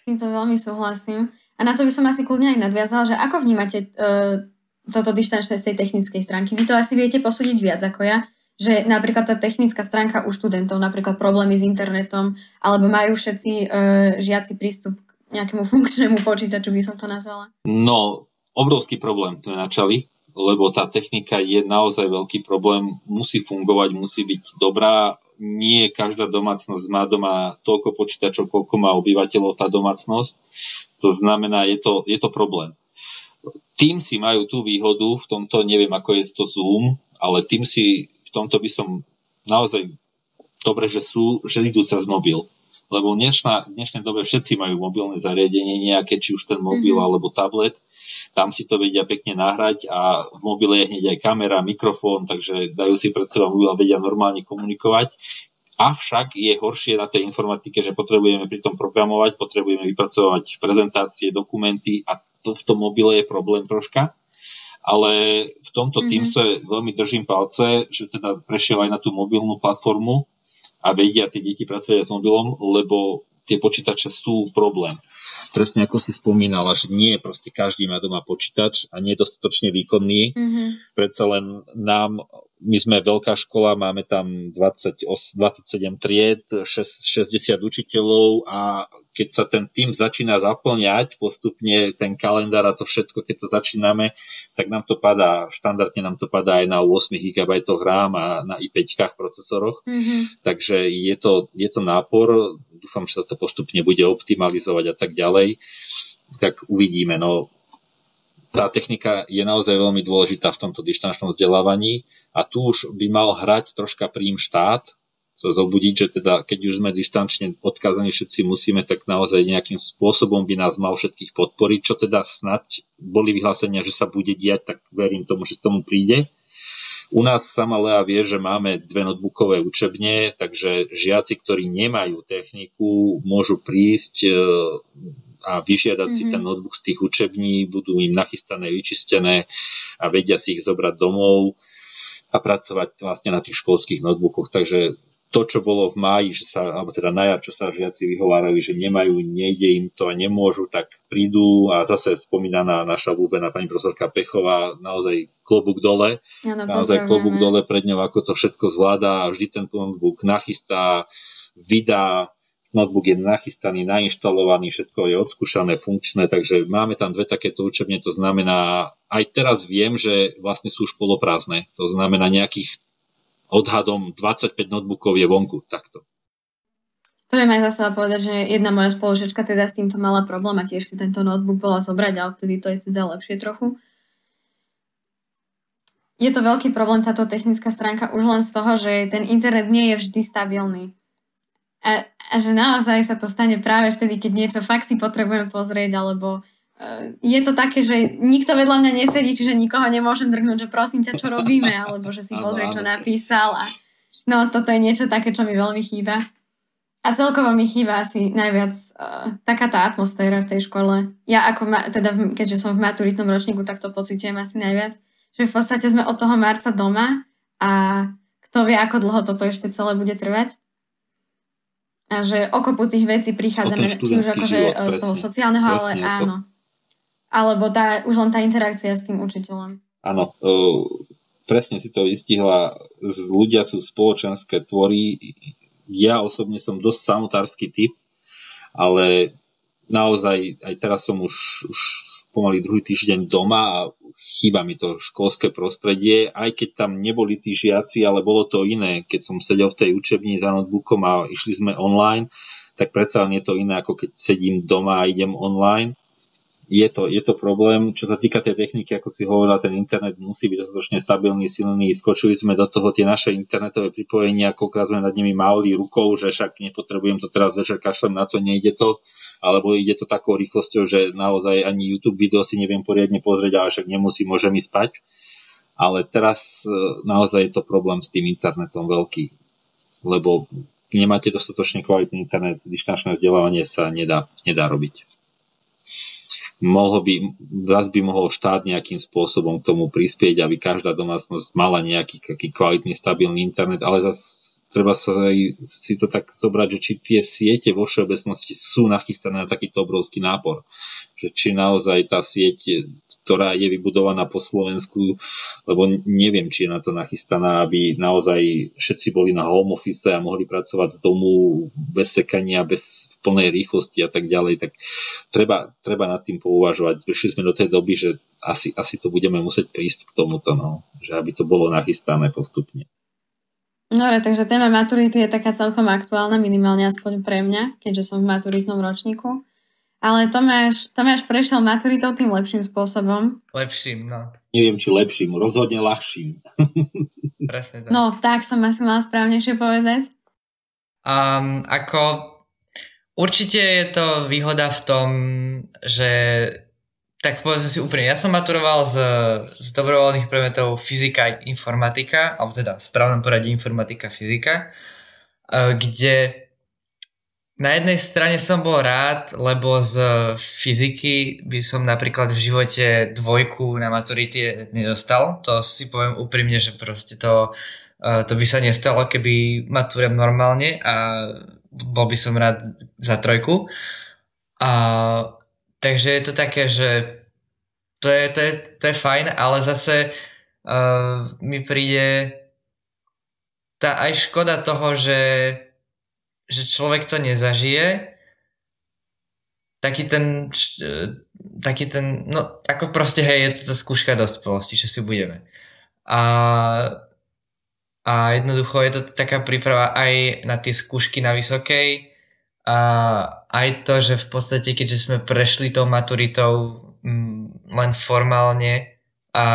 S to veľmi súhlasím. A na to by som asi kľudne aj nadviazala, že ako vnímate uh, toto dištančné z tej technickej stránky? Vy to asi viete posúdiť viac ako ja, že napríklad tá technická stránka u študentov, napríklad problémy s internetom, alebo majú všetci uh, žiaci prístup k nejakému funkčnému počítaču, by som to nazvala? No, obrovský problém sme načali, lebo tá technika je naozaj veľký problém, musí fungovať, musí byť dobrá, nie každá domácnosť má doma toľko počítačov, koľko má obyvateľov tá domácnosť. To znamená, je to, je to problém. Tým si majú tú výhodu, v tomto neviem, ako je to Zoom, ale tým si v tomto by som naozaj dobre, že sú, že idú cez mobil. Lebo v dnešnej dobe všetci majú mobilné zariadenie nejaké, či už ten mobil mm-hmm. alebo tablet tam si to vedia pekne nahrať a v mobile je hneď aj kamera, mikrofón, takže dajú si pred sebou mobil a vedia normálne komunikovať. Avšak je horšie na tej informatike, že potrebujeme pri tom programovať, potrebujeme vypracovať prezentácie, dokumenty a to v tom mobile je problém troška. Ale v tomto mm-hmm. sa veľmi držím palce, že teda prešiel aj na tú mobilnú platformu a vedia tie deti pracovať s mobilom, lebo tie počítače sú problém. Presne ako si spomínala, že nie proste každý má doma počítač a nie je dostatočne výkonný. Mm-hmm. Predsa len nám, my sme veľká škola, máme tam 20, 27 tried, 6, 60 učiteľov a keď sa ten tým začína zaplňať postupne ten kalendár a to všetko, keď to začíname, tak nám to padá, štandardne nám to padá aj na 8 GB RAM a na i5 procesoroch. Mm-hmm. Takže je to, je to nápor, dúfam, že sa to postupne bude optimalizovať a tak ďalej, tak uvidíme. No, tá technika je naozaj veľmi dôležitá v tomto dištančnom vzdelávaní a tu už by mal hrať troška príjm štát, sa zobudiť, že teda keď už sme dištančne odkázaní všetci musíme, tak naozaj nejakým spôsobom by nás mal všetkých podporiť, čo teda snad boli vyhlásenia, že sa bude diať, tak verím tomu, že tomu príde. U nás sama Lea vie, že máme dve notebookové učebne, takže žiaci, ktorí nemajú techniku, môžu prísť e, a vyžiadať mm-hmm. si mhm. ten notebook z tých učební, budú im nachystané, vyčistené a vedia si ich zobrať domov a pracovať vlastne na tých školských notebookoch. Takže to, čo bolo v máji, že sa, alebo teda na jar, čo sa žiaci vyhovárali, že nemajú, nejde im to a nemôžu, tak prídu a zase spomínaná naša obľúbená pani profesorka Pechová, naozaj klobúk dole, ano, naozaj klobúk dole pred ňou, ako to všetko zvláda a vždy ten notebook nachystá, vydá, notebook je nachystaný, nainštalovaný, všetko je odskúšané, funkčné, takže máme tam dve takéto učebne, to znamená, aj teraz viem, že vlastne sú už to znamená nejakých odhadom 25 notebookov je vonku takto. To viem aj za seba povedať, že jedna moja spoločečka teda s týmto mala problém a tiež si tento notebook bola zobrať, ale vtedy to je teda lepšie trochu. Je to veľký problém táto technická stránka už len z toho, že ten internet nie je vždy stabilný. A, a že naozaj sa to stane práve vtedy, keď niečo fakt si potrebujem pozrieť, alebo Eh, je to také, že nikto vedľa mňa nesedí, čiže nikoho nemôžem drgnúť, že prosím ťa, čo robíme, alebo že si pozrie, čo napísal. A no, toto je niečo také, čo mi veľmi chýba. A celkovo mi chýba asi najviac uh, taká tá atmosféra v tej škole. Ja ako, ma, teda keďže som v maturitnom ročníku, tak to pocitujem asi najviac. Že v podstate sme od toho marca doma a kto vie, ako dlho toto ešte celé bude trvať. A že okopu tých vecí prichádzame, či už akože život, z toho sociálneho, presne, ale áno. To alebo tá, už len tá interakcia s tým učiteľom. Áno, uh, presne si to vystihla. Ľudia sú spoločenské tvory. Ja osobne som dosť samotársky typ, ale naozaj aj teraz som už, už pomaly druhý týždeň doma a chýba mi to školské prostredie, aj keď tam neboli tí žiaci, ale bolo to iné. Keď som sedel v tej učebni za notebookom a išli sme online, tak predsa je to iné, ako keď sedím doma a idem online je to, je to problém. Čo sa týka tej techniky, ako si hovorila, ten internet musí byť dostatočne stabilný, silný. Skočili sme do toho tie naše internetové pripojenia, koľkrát sme nad nimi mávli rukou, že však nepotrebujem to teraz večer kašlem na to, nejde to, alebo ide to takou rýchlosťou, že naozaj ani YouTube video si neviem poriadne pozrieť, ale však nemusí, môžem ísť spať. Ale teraz e, naozaj je to problém s tým internetom veľký. lebo nemáte dostatočne kvalitný internet, distančné vzdelávanie sa nedá, nedá robiť. Mohol by, vás by mohol štát nejakým spôsobom k tomu prispieť, aby každá domácnosť mala nejaký taký kvalitný, stabilný internet, ale zase treba sa aj si to tak zobrať, že či tie siete vo všeobecnosti sú nachystané na takýto obrovský nápor. Že či naozaj tá sieť, ktorá je vybudovaná po Slovensku, lebo neviem, či je na to nachystaná, aby naozaj všetci boli na home office a mohli pracovať z domu bez sekania, bez v plnej rýchlosti a tak ďalej, tak treba, treba nad tým pouvažovať. Prišli sme do tej doby, že asi, asi to budeme musieť prísť k tomuto, no, že aby to bolo nachystané postupne. No takže téma maturity je taká celkom aktuálna, minimálne aspoň pre mňa, keďže som v maturitnom ročníku. Ale Tomáš, Tomáš prešiel maturitou tým lepším spôsobom. Lepším, no. Neviem, či lepším, rozhodne ľahším. Presne tak. No, tak som asi mala správnejšie povedať. Um, ako určite je to výhoda v tom, že tak povedzme si úprimne, ja som maturoval z, z dobrovoľných predmetov fyzika a informatika, alebo teda v správnom poradí informatika fyzika, e, kde na jednej strane som bol rád, lebo z fyziky by som napríklad v živote dvojku na maturite nedostal. To si poviem úprimne, že proste to, e, to by sa nestalo, keby maturujem normálne a bol by som rád za trojku. A Takže je to také, že to je, to je, to je fajn, ale zase uh, mi príde tá aj škoda toho, že, že človek to nezažije, taký ten, taký ten, no ako proste hej, je to tá skúška dospelosti, že si budeme. A, a jednoducho je to taká príprava aj na tie skúšky na vysokej, a aj to, že v podstate, keďže sme prešli tou maturitou mm, len formálne a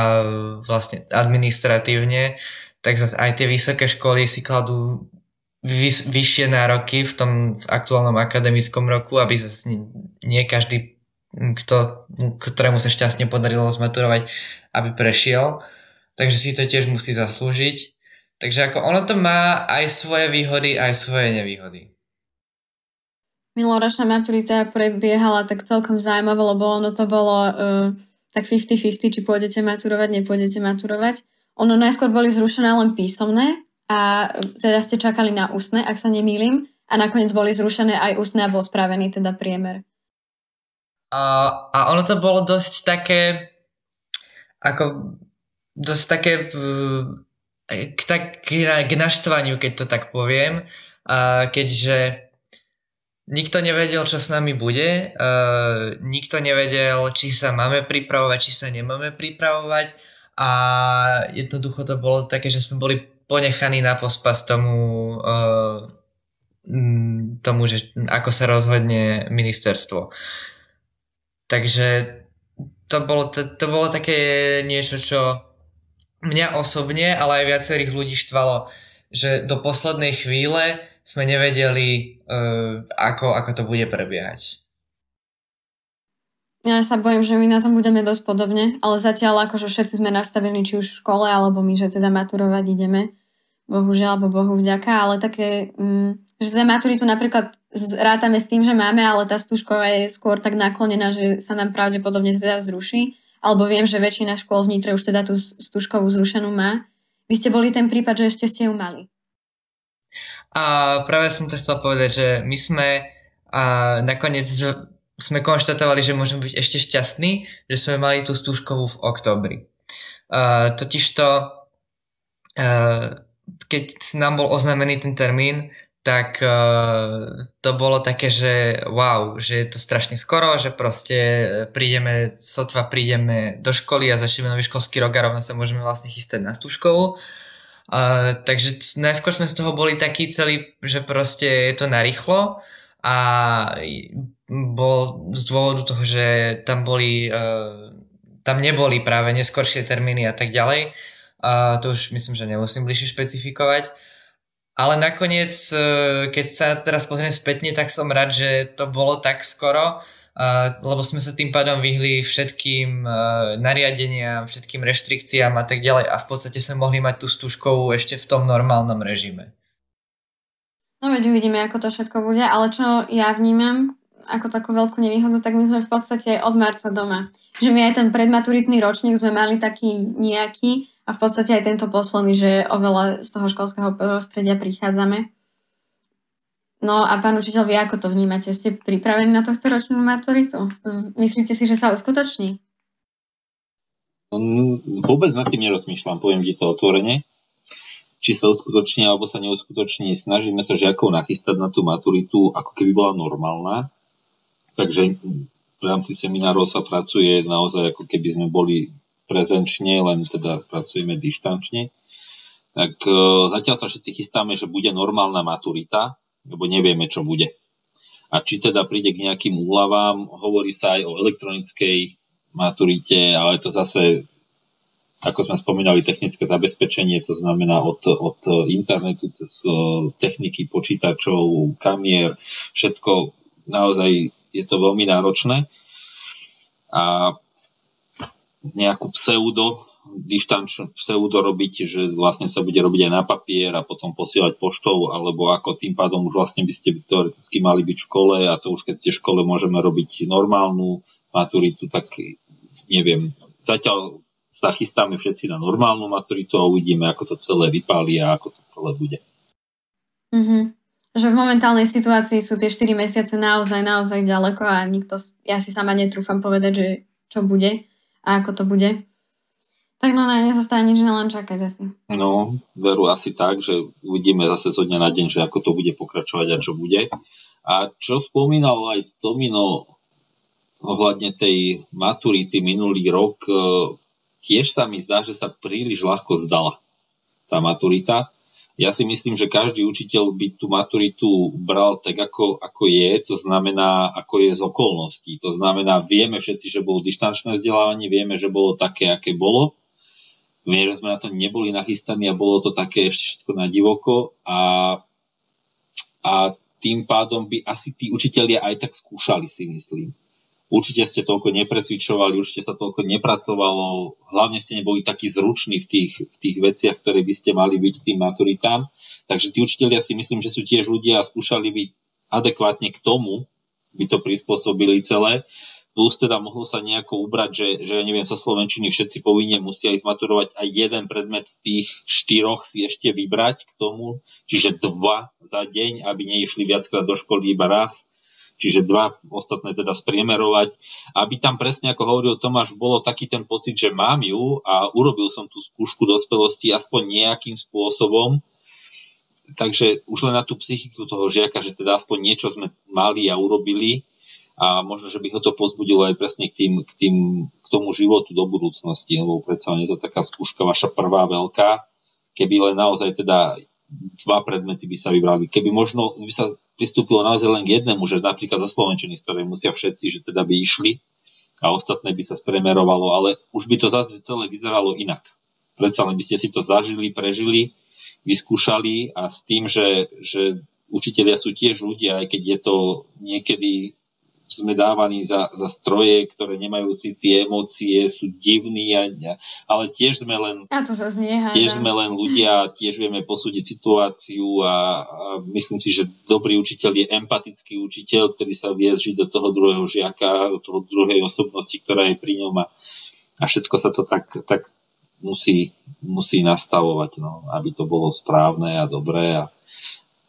vlastne administratívne, tak zase aj tie vysoké školy si kladú vys- vyššie nároky v tom aktuálnom akademickom roku, aby zase nie každý, kto, ktorému sa šťastne podarilo zmaturovať, aby prešiel. Takže si to tiež musí zaslúžiť. Takže ako ono to má aj svoje výhody, aj svoje nevýhody minuloročná maturita prebiehala tak celkom zaujímavé, lebo ono to bolo uh, tak 50-50, či pôjdete maturovať, nepôjdete maturovať. Ono najskôr boli zrušené len písomné a teda ste čakali na ústne, ak sa nemýlim, a nakoniec boli zrušené aj ústne a bol spravený teda priemer. A, a ono to bolo dosť také ako dosť také k, tak, k naštvaniu, keď to tak poviem, a keďže nikto nevedel, čo s nami bude, uh, nikto nevedel, či sa máme pripravovať, či sa nemáme pripravovať a jednoducho to bolo také, že sme boli ponechaní na pospas tomu, uh, tomu že ako sa rozhodne ministerstvo. Takže to bolo, to, to bolo také niečo, čo mňa osobne, ale aj viacerých ľudí štvalo, že do poslednej chvíle sme nevedeli, uh, ako, ako to bude prebiehať. Ja sa bojím, že my na tom budeme dosť podobne, ale zatiaľ akože všetci sme nastavení či už v škole, alebo my, že teda maturovať ideme. Bohužiaľ, alebo Bohu vďaka, ale také, mm, že teda maturitu napríklad rátame s tým, že máme, ale tá stúžková je skôr tak naklonená, že sa nám pravdepodobne teda zruší. Alebo viem, že väčšina škôl v už teda tú stúžkovú zrušenú má. Vy ste boli ten prípad, že ešte ste ju mali. A práve som to chcel povedať, že my sme a nakoniec sme konštatovali, že môžeme byť ešte šťastní, že sme mali tú stúžkovú v oktobri. Uh, totižto, uh, keď nám bol oznámený ten termín, tak uh, to bolo také, že wow, že je to strašne skoro, že proste prídeme, sotva prídeme do školy a začneme nový školský rok a rovno sa môžeme vlastne chystať na stúžkovú. Uh, takže najskôr sme z toho boli takí celí, že proste je to narýchlo a bol z dôvodu toho, že tam boli, uh, tam neboli práve neskoršie termíny a tak ďalej. Uh, to už myslím, že nemusím bližšie špecifikovať. Ale nakoniec, uh, keď sa teraz pozriem spätne, tak som rád, že to bolo tak skoro, lebo sme sa tým pádom vyhli všetkým nariadeniam, všetkým reštrikciám a tak ďalej a v podstate sme mohli mať tú stúžkovú ešte v tom normálnom režime. No veď uvidíme, ako to všetko bude, ale čo ja vnímam ako takú veľkú nevýhodu, tak my sme v podstate od marca doma. Že my aj ten predmaturitný ročník sme mali taký nejaký a v podstate aj tento posledný, že oveľa z toho školského prostredia prichádzame. No a pán učiteľ, vy ako to vnímate? Ste pripravení na tohto ročnú maturitu? Myslíte si, že sa uskutoční? Mm, vôbec nad tým nerozmýšľam, poviem ti to otvorene. Či sa uskutoční alebo sa neuskutoční, snažíme sa žiakov nachystať na tú maturitu, ako keby bola normálna. Takže v rámci seminárov sa pracuje naozaj ako keby sme boli prezenčne, len teda pracujeme dištančne. Tak e, zatiaľ sa všetci chystáme, že bude normálna maturita, lebo nevieme, čo bude. A či teda príde k nejakým úľavám, hovorí sa aj o elektronickej maturite, ale to zase, ako sme spomínali, technické zabezpečenie, to znamená od, od internetu cez e, techniky počítačov, kamier, všetko naozaj je to veľmi náročné. A nejakú pseudo dištanč pseudo robiť, že vlastne sa bude robiť aj na papier a potom posielať poštou, alebo ako tým pádom už vlastne by ste teoreticky mali byť v škole a to už keď ste v škole môžeme robiť normálnu maturitu, tak neviem. Zatiaľ sa chystáme všetci na normálnu maturitu a uvidíme, ako to celé vypáli a ako to celé bude. Mm-hmm. Že v momentálnej situácii sú tie 4 mesiace naozaj, naozaj ďaleko a nikto, ja si sama netrúfam povedať, že čo bude a ako to bude. Tak no, nezostáva nič, len čakať asi. No, veru asi tak, že uvidíme zase zo dňa na deň, že ako to bude pokračovať a čo bude. A čo spomínal aj Tomino ohľadne tej maturity minulý rok, e, tiež sa mi zdá, že sa príliš ľahko zdala tá maturita ja si myslím, že každý učiteľ by tú maturitu bral tak, ako, ako je, to znamená, ako je z okolností. To znamená, vieme všetci, že bolo dištančné vzdelávanie, vieme, že bolo také, aké bolo. Vieme, že sme na to neboli nachystaní a bolo to také ešte všetko na divoko a, a tým pádom by asi tí učitelia aj tak skúšali, si myslím. Určite ste toľko neprecvičovali, určite sa toľko nepracovalo, hlavne ste neboli takí zruční v tých, v tých veciach, ktoré by ste mali byť tým maturitám. Takže tí učiteľia si myslím, že sú tiež ľudia a skúšali byť adekvátne k tomu, by to prispôsobili celé. Plus teda mohlo sa nejako ubrať, že, že ja neviem, sa Slovenčiny všetci povinne musia ísť maturovať aj jeden predmet z tých štyroch si ešte vybrať k tomu, čiže dva za deň, aby neišli viackrát do školy iba raz čiže dva ostatné teda spriemerovať, aby tam presne ako hovoril Tomáš, bolo taký ten pocit, že mám ju a urobil som tú skúšku dospelosti aspoň nejakým spôsobom, takže už len na tú psychiku toho žiaka, že teda aspoň niečo sme mali a urobili a možno, že by ho to pozbudilo aj presne k, tým, k, tým, k tomu životu do budúcnosti, lebo predsa je to taká skúška vaša prvá veľká, keby len naozaj teda dva predmety by sa vybrali. Keby možno by sa pristúpilo naozaj len k jednému, že napríklad za Slovenčiny, z ktorej musia všetci, že teda by išli a ostatné by sa spremerovalo, ale už by to zase celé vyzeralo inak. Predsa len by ste si to zažili, prežili, vyskúšali a s tým, že, že učitelia sú tiež ľudia, aj keď je to niekedy sme dávaní za, za stroje, ktoré nemajú tie emócie, sú divní, a, ale tiež sme len a to sa tiež sme len ľudia, tiež vieme posúdiť situáciu a, a myslím si, že dobrý učiteľ je empatický učiteľ, ktorý sa vie žiť do toho druhého žiaka, do toho druhej osobnosti, ktorá je pri ňom a, a všetko sa to tak, tak musí, musí nastavovať, no, aby to bolo správne a dobré a,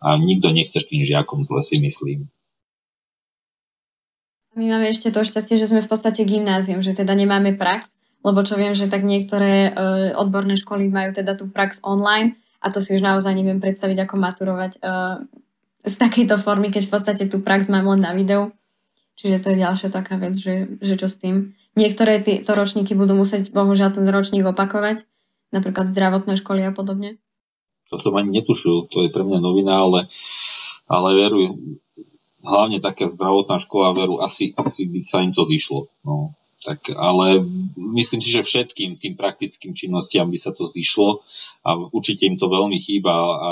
a nikto nechce tým žiakom zle si myslím. My máme ešte to šťastie, že sme v podstate gymnázium, že teda nemáme prax, lebo čo viem, že tak niektoré uh, odborné školy majú teda tú prax online a to si už naozaj neviem predstaviť, ako maturovať uh, z takejto formy, keď v podstate tú prax mám len na videu. Čiže to je ďalšia taká vec, že, že čo s tým. Niektoré tieto ročníky budú musieť bohužiaľ ten ročník opakovať, napríklad zdravotné školy a podobne. To som ani netušil, to je pre mňa novina, ale, ale verujem, hlavne taká zdravotná škola veru, asi, asi by sa im to zišlo. No. Tak, ale myslím si, že všetkým tým praktickým činnostiam by sa to zišlo a určite im to veľmi chýba a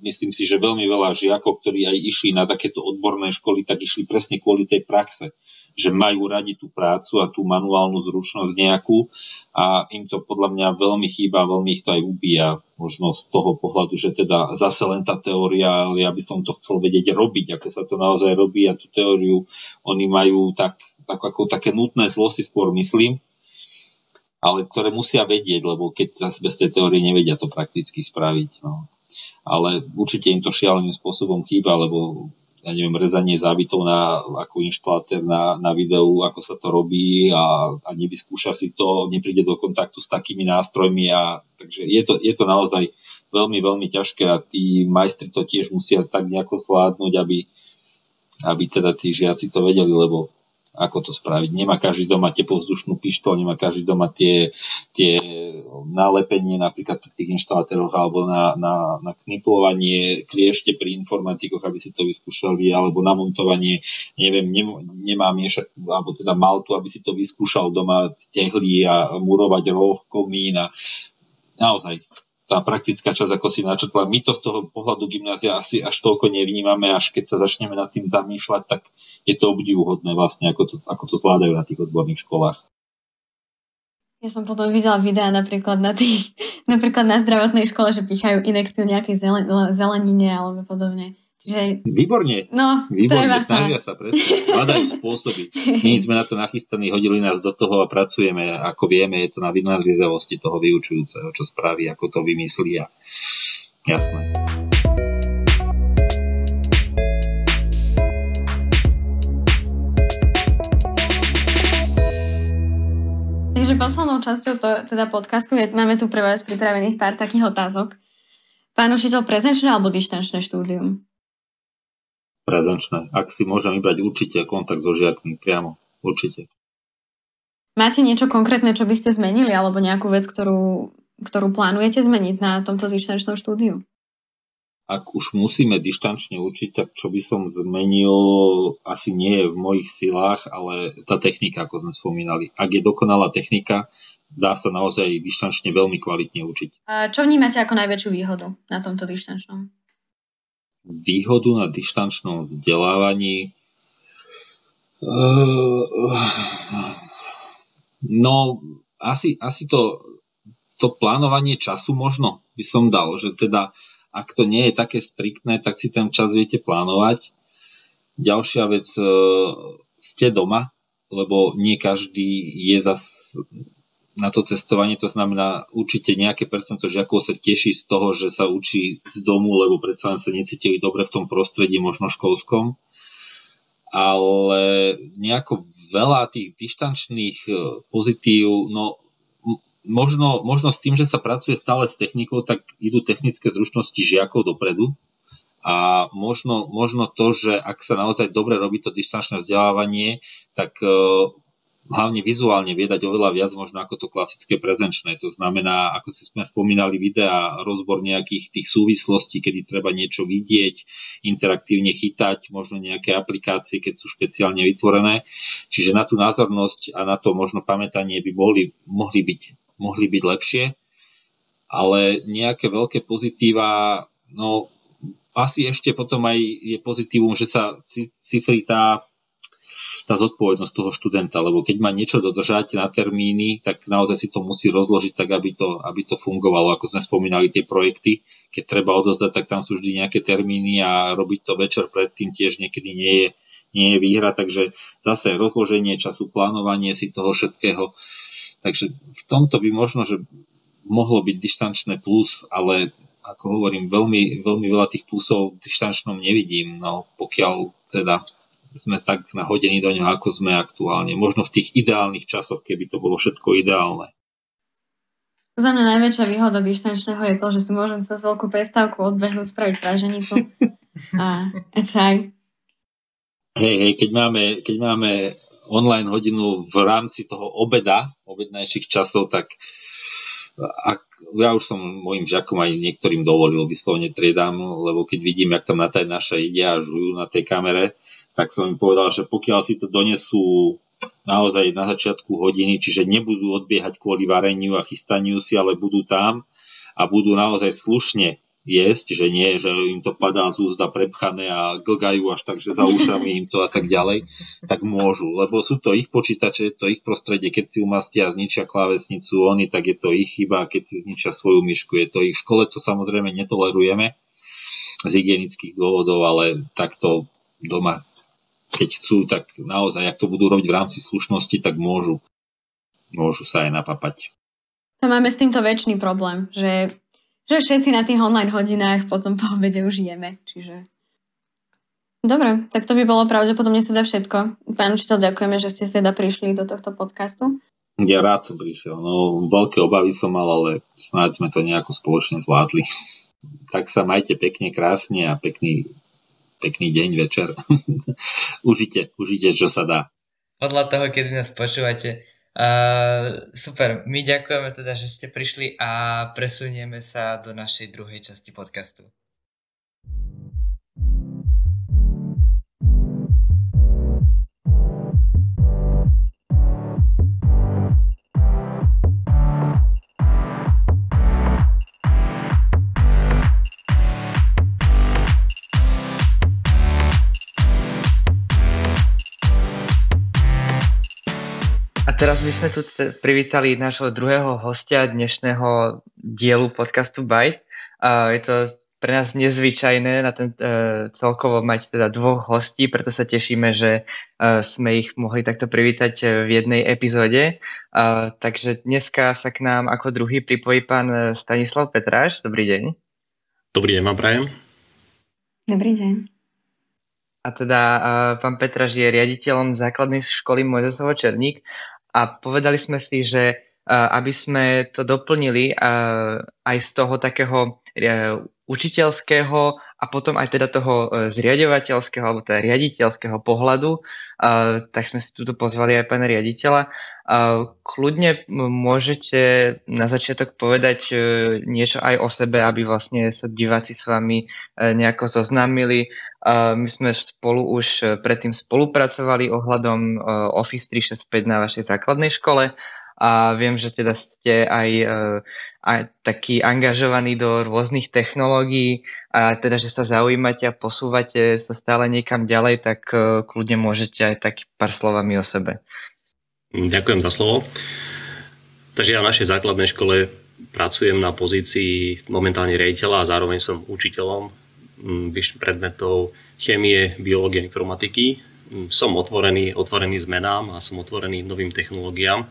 myslím si, že veľmi veľa žiakov, ktorí aj išli na takéto odborné školy, tak išli presne kvôli tej praxe. Že majú radi tú prácu a tú manuálnu zručnosť nejakú a im to podľa mňa veľmi chýba, veľmi ich to aj ubíja. Možno z toho pohľadu, že teda zase len tá teória, ale ja by som to chcel vedieť robiť, ako sa to naozaj robí a tú teóriu oni majú tak, tak ako také nutné zlosti skôr myslím, ale ktoré musia vedieť, lebo keď bez tej teórie nevedia to prakticky spraviť. No. Ale určite im to šialeným spôsobom chýba, lebo ja neviem, rezanie závitov na, ako inštalátor na, na videu, ako sa to robí a, a nevyskúša si to, nepríde do kontaktu s takými nástrojmi a takže je to, je to naozaj veľmi, veľmi ťažké a tí majstri to tiež musia tak nejako zvládnuť, aby, aby teda tí žiaci to vedeli, lebo ako to spraviť. Nemá každý doma teplovzdušnú pištol, nemá každý doma tie, tie nalepenie napríklad v tých inštalátoroch alebo na, na, na kniplovanie kliešte pri informatikoch, aby si to vyskúšali, alebo namontovanie, neviem, nem, nemá miešať, alebo teda maltu, aby si to vyskúšal doma tehly a murovať roh, komín a naozaj tá praktická časť, ako si načetla. My to z toho pohľadu gymnázia asi až toľko nevnímame, až keď sa začneme nad tým zamýšľať, tak je to obdivuhodné vlastne, ako to, ako to zvládajú na tých odborných školách. Ja som potom videla videá napríklad na tých, napríklad na zdravotnej škole, že pichajú inekciu nejakej zelen, zelenine alebo podobne. Čiže... Výborne. No, Výborne, snažia sa, presne. Hľadajú spôsoby. My sme na to nachystaní, hodili nás do toho a pracujeme. Ako vieme, je to na vynalizavosti toho vyučujúceho, čo spraví, ako to vymyslí a jasné. Takže poslednou časťou to, teda podcastu je, máme tu pre vás pripravených pár takých otázok. Pán učiteľ, prezenčné alebo dištančné štúdium? Prezenčné. Ak si môžem vybrať určite kontakt so žiakmi priamo, určite. Máte niečo konkrétne, čo by ste zmenili, alebo nejakú vec, ktorú, ktorú plánujete zmeniť na tomto dištančnom štúdiu? Ak už musíme dištančne učiť, tak čo by som zmenil, asi nie je v mojich silách, ale tá technika, ako sme spomínali. Ak je dokonalá technika, dá sa naozaj dištančne veľmi kvalitne učiť. A čo vnímate ako najväčšiu výhodu na tomto dištančnom? Výhodu na dištančnom vzdelávaní eh, No, asi, asi to, to plánovanie času možno by som dal, že teda ak to nie je také striktné, tak si ten čas viete plánovať. Ďalšia vec, eh, ste doma, lebo nie každý je zas na to cestovanie, to znamená určite nejaké percento žiakov sa teší z toho, že sa učí z domu, lebo predsa len sa necítili dobre v tom prostredí, možno školskom. Ale nejako veľa tých dištančných e, pozitív, no možno, možno s tým, že sa pracuje stále s technikou, tak idú technické zručnosti žiakov dopredu. A možno, možno to, že ak sa naozaj dobre robí to distančné vzdelávanie, tak e, hlavne vizuálne viedať oveľa viac možno ako to klasické prezenčné. To znamená, ako si sme spomínali, videa, rozbor nejakých tých súvislostí, kedy treba niečo vidieť, interaktívne chytať, možno nejaké aplikácie, keď sú špeciálne vytvorené. Čiže na tú názornosť a na to možno pamätanie by mohli, mohli, byť, mohli byť lepšie, ale nejaké veľké pozitíva, no asi ešte potom aj je pozitívum, že sa cifry tá tá zodpovednosť toho študenta, lebo keď má niečo dodržať na termíny, tak naozaj si to musí rozložiť tak, aby to, aby to fungovalo. Ako sme spomínali, tie projekty, keď treba odozdať, tak tam sú vždy nejaké termíny a robiť to večer predtým tiež niekedy nie je, nie je výhra, takže zase rozloženie času, plánovanie si toho všetkého. Takže v tomto by možno, že mohlo byť dištančné plus, ale ako hovorím, veľmi, veľmi veľa tých plusov v dištančnom nevidím, no pokiaľ teda sme tak nahodení do ňoho, ako sme aktuálne. Možno v tých ideálnych časoch, keby to bolo všetko ideálne. Za mňa najväčšia výhoda dištančného je to, že si môžem cez veľkú prestávku odbehnúť, spraviť praženicu a čaj. Hej, hej, keď máme, keď máme online hodinu v rámci toho obeda, obednejších časov, tak ak, ja už som mojim žiakom aj niektorým dovolil, vyslovene triedám, lebo keď vidím, jak tam na taj naša ide a žujú na tej kamere, tak som im povedal, že pokiaľ si to donesú naozaj na začiatku hodiny, čiže nebudú odbiehať kvôli vareniu a chystaniu si, ale budú tam a budú naozaj slušne jesť, že nie, že im to padá z úzda prepchané a glgajú až tak, že za ušami im to a tak ďalej, tak môžu, lebo sú to ich počítače, to ich prostredie, keď si umastia a zničia klávesnicu oni, tak je to ich chyba, keď si zničia svoju myšku, je to ich. V škole, to samozrejme netolerujeme z hygienických dôvodov, ale takto doma, keď chcú, tak naozaj, ak to budú robiť v rámci slušnosti, tak môžu, môžu sa aj napapať. To máme s týmto väčší problém, že že všetci na tých online hodinách potom po obede už jeme. Čiže... Dobre, tak to by bolo pravdepodobne teda všetko. Pán učiteľ, ďakujeme, že ste teda prišli do tohto podcastu. Ja rád som prišiel. No, veľké obavy som mal, ale snáď sme to nejako spoločne zvládli. tak sa majte pekne, krásne a pekný, pekný deň, večer. užite, užite, čo sa dá. Podľa toho, kedy nás počúvate, Uh, super, my ďakujeme teda, že ste prišli a presunieme sa do našej druhej časti podcastu. Teraz my sme tu privítali nášho druhého hostia dnešného dielu podcastu Byte. Uh, je to pre nás nezvyčajné na ten, uh, celkovo mať teda dvoch hostí, preto sa tešíme, že uh, sme ich mohli takto privítať v jednej epizóde. Uh, takže dneska sa k nám ako druhý pripojí pán Stanislav Petráš. Dobrý deň. Dobrý deň vám prajem. Dobrý deň. A teda uh, pán Petraž je riaditeľom základnej školy Mojzesovo Černík a povedali sme si, že aby sme to doplnili aj z toho takého e, učiteľského a potom aj teda toho e, zriadovateľského alebo teda riaditeľského pohľadu, tak sme si tuto pozvali aj pána riaditeľa. Kľudne môžete na začiatok povedať e, niečo aj o sebe, aby vlastne sa diváci s vami nejako zoznámili. My sme spolu už predtým spolupracovali ohľadom Office 365 na vašej základnej škole a viem, že teda ste aj, e, aj taký angažovaní do rôznych technológií a teda, že sa zaujímate a posúvate sa stále niekam ďalej, tak e, kľudne môžete aj tak pár slovami o sebe. Ďakujem za slovo. Takže ja v našej základnej škole pracujem na pozícii momentálne riaditeľa a zároveň som učiteľom predmetov chemie, biológie, informatiky. Som otvorený, otvorený zmenám a som otvorený novým technológiám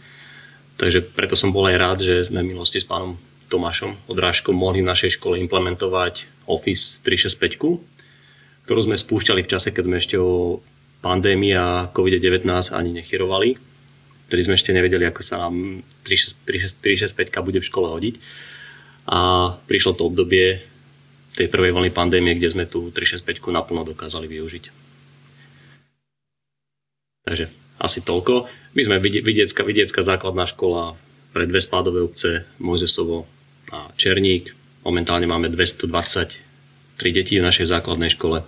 Takže preto som bol aj rád, že sme v minulosti s pánom Tomášom Odrážkom mohli v našej škole implementovať Office 365, ktorú sme spúšťali v čase, keď sme ešte o pandémii a COVID-19 ani nechyrovali. Vtedy sme ešte nevedeli, ako sa nám 365 bude v škole hodiť. A prišlo to obdobie tej prvej vlny pandémie, kde sme tú 365 naplno dokázali využiť. Takže asi toľko. My sme vidiecka, vidiecka základná škola pre dve spádové obce, Mojzesovo a Černík. Momentálne máme 223 detí v našej základnej škole.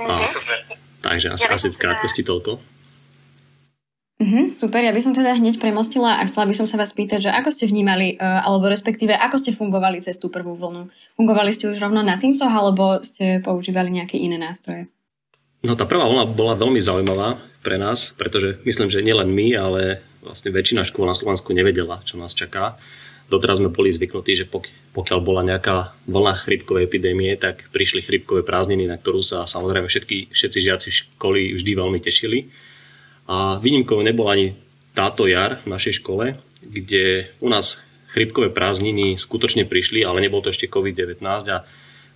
A, takže asi, asi v krátkosti toľko. Uh-huh, super, ja by som teda hneď premostila a chcela by som sa vás pýtať, že ako ste vnímali, uh, alebo respektíve ako ste fungovali cez tú prvú vlnu? Fungovali ste už rovno na Teamsoch, alebo ste používali nejaké iné nástroje? No tá prvá vlna bola veľmi zaujímavá pre nás, pretože myslím, že nielen my, ale vlastne väčšina škôl na Slovensku nevedela, čo nás čaká. Doteraz sme boli zvyknutí, že pokiaľ bola nejaká vlna chrypkovej epidémie, tak prišli chrypkové prázdniny, na ktorú sa samozrejme všetky, všetci žiaci školy vždy veľmi tešili. A výnimkou nebola ani táto jar v našej škole, kde u nás chrypkové prázdniny skutočne prišli, ale nebol to ešte COVID-19 a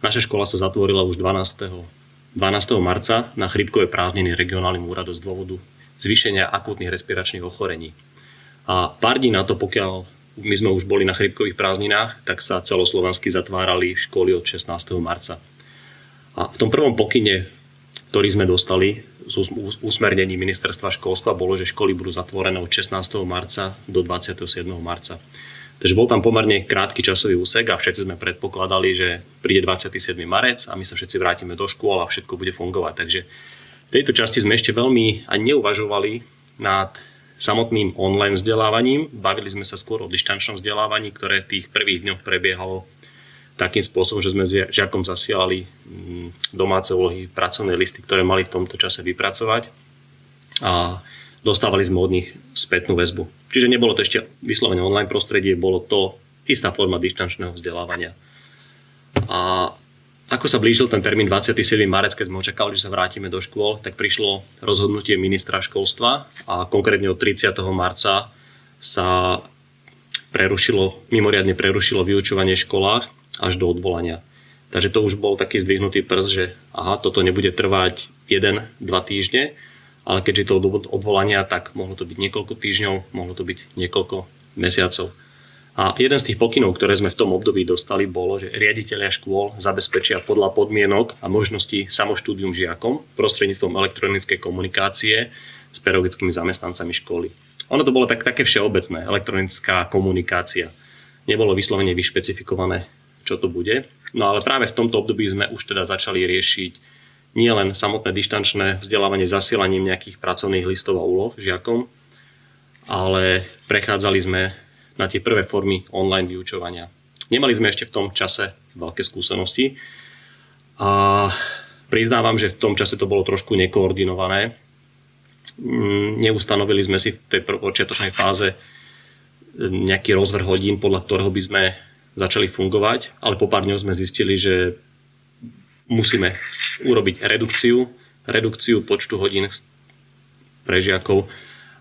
naša škola sa zatvorila už 12 12. marca na chrypkové prázdniny regionálnym úradom z dôvodu zvýšenia akútnych respiračných ochorení. A pár dní na to, pokiaľ my sme už boli na chrypkových prázdninách, tak sa celoslovensky zatvárali školy od 16. marca. A v tom prvom pokyne, ktorý sme dostali z usmernení ministerstva školstva, bolo, že školy budú zatvorené od 16. marca do 27. marca. Takže bol tam pomerne krátky časový úsek a všetci sme predpokladali, že príde 27. marec a my sa všetci vrátime do škôl a všetko bude fungovať. Takže v tejto časti sme ešte veľmi ani neuvažovali nad samotným online vzdelávaním. Bavili sme sa skôr o dištančnom vzdelávaní, ktoré v tých prvých dňoch prebiehalo takým spôsobom, že sme žiakom zasielali mm, domáce úlohy, pracovné listy, ktoré mali v tomto čase vypracovať a dostávali sme od nich spätnú väzbu. Čiže nebolo to ešte vyslovene online prostredie, bolo to istá forma dištančného vzdelávania. A ako sa blížil ten termín 27. marec, keď sme očakávali, že sa vrátime do škôl, tak prišlo rozhodnutie ministra školstva a konkrétne od 30. marca sa prerušilo, mimoriadne prerušilo vyučovanie školách až do odvolania. Takže to už bol taký zdvihnutý prst, že aha, toto nebude trvať 1-2 týždne, ale keďže to od odvolania, tak mohlo to byť niekoľko týždňov, mohlo to byť niekoľko mesiacov. A jeden z tých pokynov, ktoré sme v tom období dostali, bolo, že riaditeľia škôl zabezpečia podľa podmienok a možností samoštúdium žiakom prostredníctvom elektronickej komunikácie s pedagogickými zamestnancami školy. Ono to bolo tak, také všeobecné, elektronická komunikácia. Nebolo vyslovene vyšpecifikované, čo to bude. No ale práve v tomto období sme už teda začali riešiť nielen samotné dištančné vzdelávanie zasielaním nejakých pracovných listov a úloh žiakom, ale prechádzali sme na tie prvé formy online vyučovania. Nemali sme ešte v tom čase veľké skúsenosti a priznávam, že v tom čase to bolo trošku nekoordinované. Mm, neustanovili sme si v tej počiatočnej fáze e, nejaký rozvrh hodín, podľa ktorého by sme začali fungovať, ale po pár dňoch sme zistili, že musíme urobiť redukciu, redukciu počtu hodín pre žiakov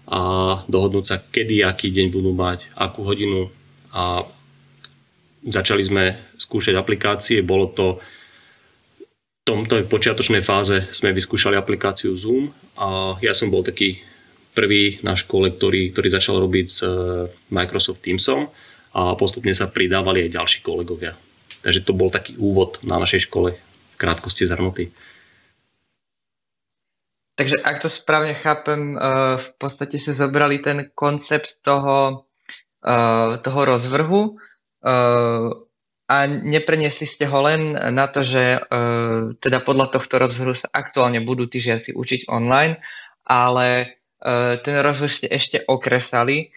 a dohodnúť sa, kedy, aký deň budú mať, akú hodinu a začali sme skúšať aplikácie. Bolo to v tomto počiatočnej fáze sme vyskúšali aplikáciu Zoom a ja som bol taký prvý na škole, ktorý, ktorý začal robiť s eh, Microsoft Teamsom a postupne sa pridávali aj ďalší kolegovia. Takže to bol taký úvod na našej škole krátkosti zhrnutý. Takže ak to správne chápem, uh, v podstate sa zobrali ten koncept toho, uh, toho rozvrhu uh, a nepreniesli ste ho len na to, že teda podľa tohto rozvrhu sa aktuálne budú tí žiaci učiť online, ale ten rozvrh ste ešte okresali.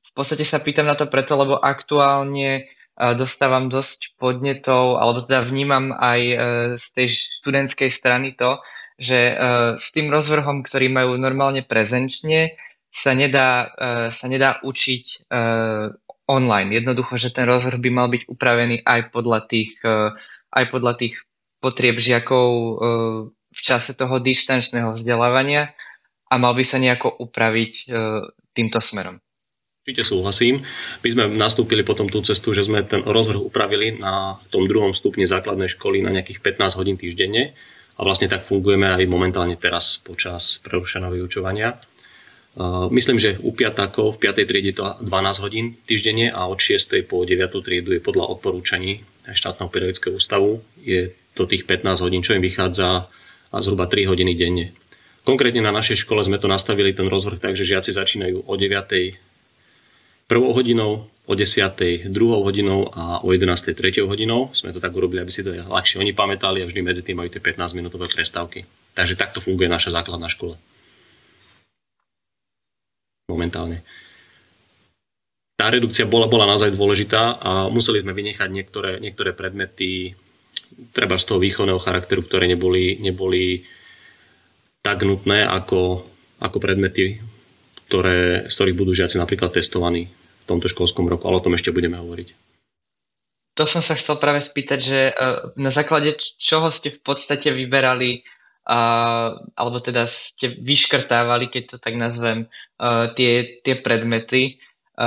V podstate sa pýtam na to preto, lebo aktuálne dostávam dosť podnetov, alebo teda vnímam aj z tej študentskej strany to, že uh, s tým rozvrhom, ktorý majú normálne prezenčne, sa nedá, uh, sa nedá učiť online. Jednoducho, že ten rozvrh by mal byť upravený aj podľa tých, aj podľa tých potrieb žiakov v čase toho dištančného vzdelávania a mal by sa nejako upraviť týmto smerom. Určite súhlasím. My sme nastúpili potom tú cestu, že sme ten rozvrh upravili na tom druhom stupni základnej školy na nejakých 15 hodín týždenne a vlastne tak fungujeme aj momentálne teraz počas prerušeného vyučovania. Myslím, že u piatákov v 5. triede to 12 hodín týždenne a od 6. po 9. triedu je podľa odporúčaní štátneho pedagogického ústavu je to tých 15 hodín, čo im vychádza a zhruba 3 hodiny denne. Konkrétne na našej škole sme to nastavili ten rozvrh tak, že žiaci začínajú o 9 prvou hodinou, o 10. druhou hodinou a o 11. treťou hodinou. Sme to tak urobili, aby si to ľahšie oni pamätali a vždy medzi tým majú tie 15 minútové prestávky. Takže takto funguje naša základná škola. Momentálne. Tá redukcia bola, bola naozaj dôležitá a museli sme vynechať niektoré, niektoré predmety treba z toho výchovného charakteru, ktoré neboli, neboli tak nutné ako, ako predmety, ktoré, z ktorých budú žiaci napríklad testovaní tomto školskom roku, ale o tom ešte budeme hovoriť. To som sa chcel práve spýtať, že e, na základe čoho ste v podstate vyberali alebo teda ste vyškrtávali, keď to tak nazvem, e, tie, tie predmety, e,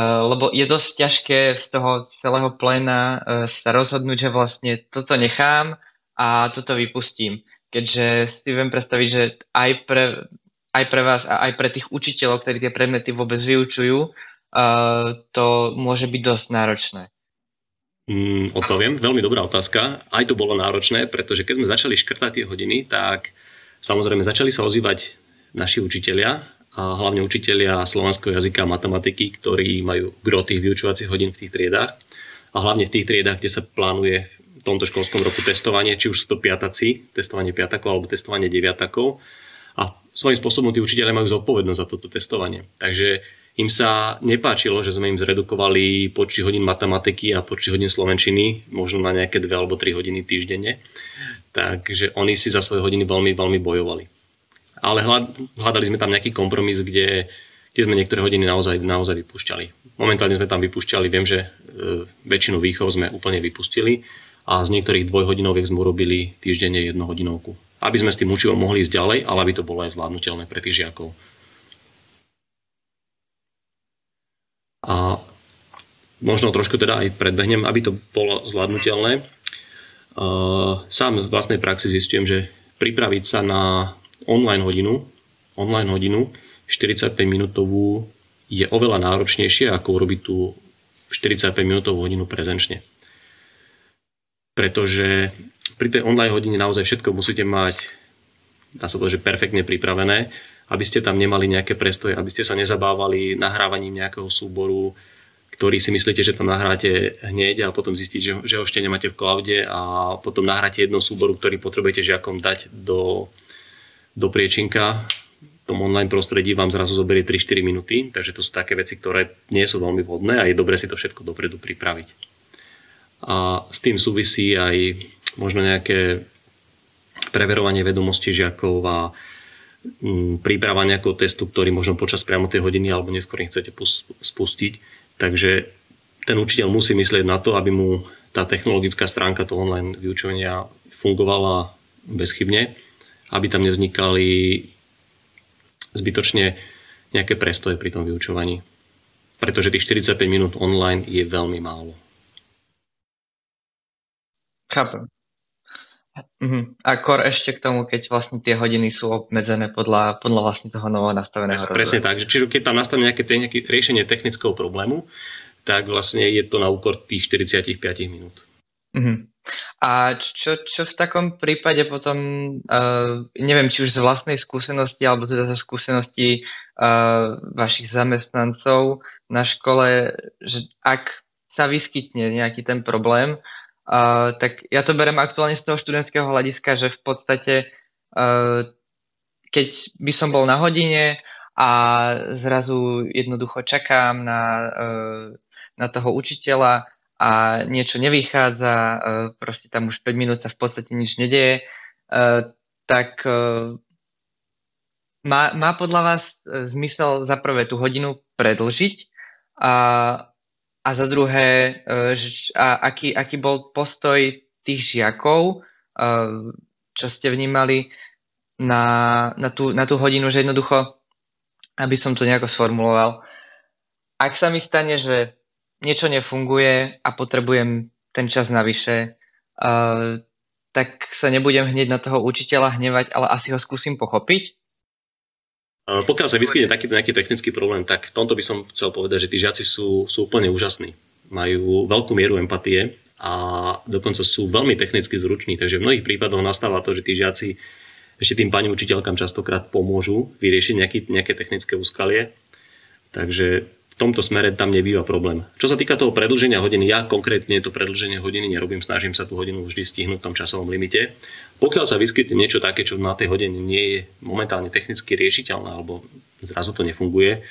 lebo je dosť ťažké z toho celého pléna sa rozhodnúť, že vlastne toto nechám a toto vypustím. Keďže si viem predstaviť, že aj pre, aj pre vás a aj pre tých učiteľov, ktorí tie predmety vôbec vyučujú, to môže byť dosť náročné. Mm, odpoviem, veľmi dobrá otázka. Aj to bolo náročné, pretože keď sme začali škrtať tie hodiny, tak samozrejme začali sa ozývať naši učitelia a hlavne učitelia slovanského jazyka a matematiky, ktorí majú gro tých vyučovacích hodín v tých triedách a hlavne v tých triedách, kde sa plánuje v tomto školskom roku testovanie, či už sú to piataci, testovanie piatakov alebo testovanie deviatakov. A svojím spôsobom tí učiteľe majú zodpovednosť za toto testovanie. Takže im sa nepáčilo, že sme im zredukovali počty hodín matematiky a počty hodín slovenčiny, možno na nejaké dve alebo tri hodiny týždenne. Takže oni si za svoje hodiny veľmi, veľmi bojovali. Ale hľadali sme tam nejaký kompromis, kde, kde sme niektoré hodiny naozaj, naozaj vypúšťali. Momentálne sme tam vypúšťali, viem, že e, väčšinu výchov sme úplne vypustili a z niektorých dvojhodinoviek sme urobili týždenne jednohodinovku. Aby sme s tým učivom mohli ísť ďalej, ale aby to bolo aj zvládnutelné pre tých žiakov. A možno trošku teda aj predbehnem, aby to bolo zvládnutelné. Sám z vlastnej praxi zistujem, že pripraviť sa na online hodinu, online hodinu 45 minútovú je oveľa náročnejšie, ako urobiť tú 45 minútovú hodinu prezenčne. Pretože pri tej online hodine naozaj všetko musíte mať, dá sa to, že perfektne pripravené aby ste tam nemali nejaké prestoje, aby ste sa nezabávali nahrávaním nejakého súboru, ktorý si myslíte, že tam nahráte hneď a potom zistíte, že, ho ešte nemáte v cloude a potom nahráte jedno súboru, ktorý potrebujete žiakom dať do, do priečinka. V tom online prostredí vám zrazu zoberie 3-4 minúty, takže to sú také veci, ktoré nie sú veľmi vhodné a je dobre si to všetko dopredu pripraviť. A s tým súvisí aj možno nejaké preverovanie vedomostí žiakov a príprava nejakého testu, ktorý možno počas priamo tej hodiny alebo neskôr chcete spustiť. Takže ten učiteľ musí myslieť na to, aby mu tá technologická stránka toho online vyučovania fungovala bezchybne, aby tam nevznikali zbytočne nejaké prestoje pri tom vyučovaní. Pretože tých 45 minút online je veľmi málo. Chápem. Uh-huh. A kor ešte k tomu, keď vlastne tie hodiny sú obmedzené podľa, podľa vlastne toho novo nastaveného rozvoja. Presne tak, že čiže keď tam nastane nejaké, nejaké riešenie technického problému, tak vlastne je to na úkor tých 45 minút. Uh-huh. A čo, čo v takom prípade potom, uh, neviem, či už z vlastnej skúsenosti, alebo teda zo skúsenosti uh, vašich zamestnancov na škole, že ak sa vyskytne nejaký ten problém, Tak ja to berem aktuálne z toho študentského hľadiska, že v podstate uh, keď by som bol na hodine a zrazu jednoducho čakám na, uh, na toho učiteľa a niečo nevychádza, uh, proste tam už 5 minút sa v podstate nič nedieje, uh, tak uh, má, má podľa vás zmysel za prvé tú hodinu predlžiť a a za druhé, e, že, a aký, aký bol postoj tých žiakov, e, čo ste vnímali na, na, tú, na tú hodinu, že jednoducho, aby som to nejako sformuloval, ak sa mi stane, že niečo nefunguje a potrebujem ten čas navyše, uh, tak sa nebudem hneď na toho učiteľa hnevať, ale asi ho skúsim pochopiť pokiaľ sa vyskytne takýto nejaký technický problém, tak v tomto by som chcel povedať, že tí žiaci sú, sú úplne úžasní. Majú veľkú mieru empatie a dokonca sú veľmi technicky zruční, takže v mnohých prípadoch nastáva to, že tí žiaci ešte tým pani učiteľkám častokrát pomôžu vyriešiť nejaký, nejaké technické úskalie. Takže v tomto smere tam nebýva problém. Čo sa týka toho predlženia hodiny, ja konkrétne to predlženie hodiny nerobím, snažím sa tú hodinu vždy stihnúť v tom časovom limite. Pokiaľ sa vyskytne niečo také, čo na tej hodine nie je momentálne technicky riešiteľné alebo zrazu to nefunguje,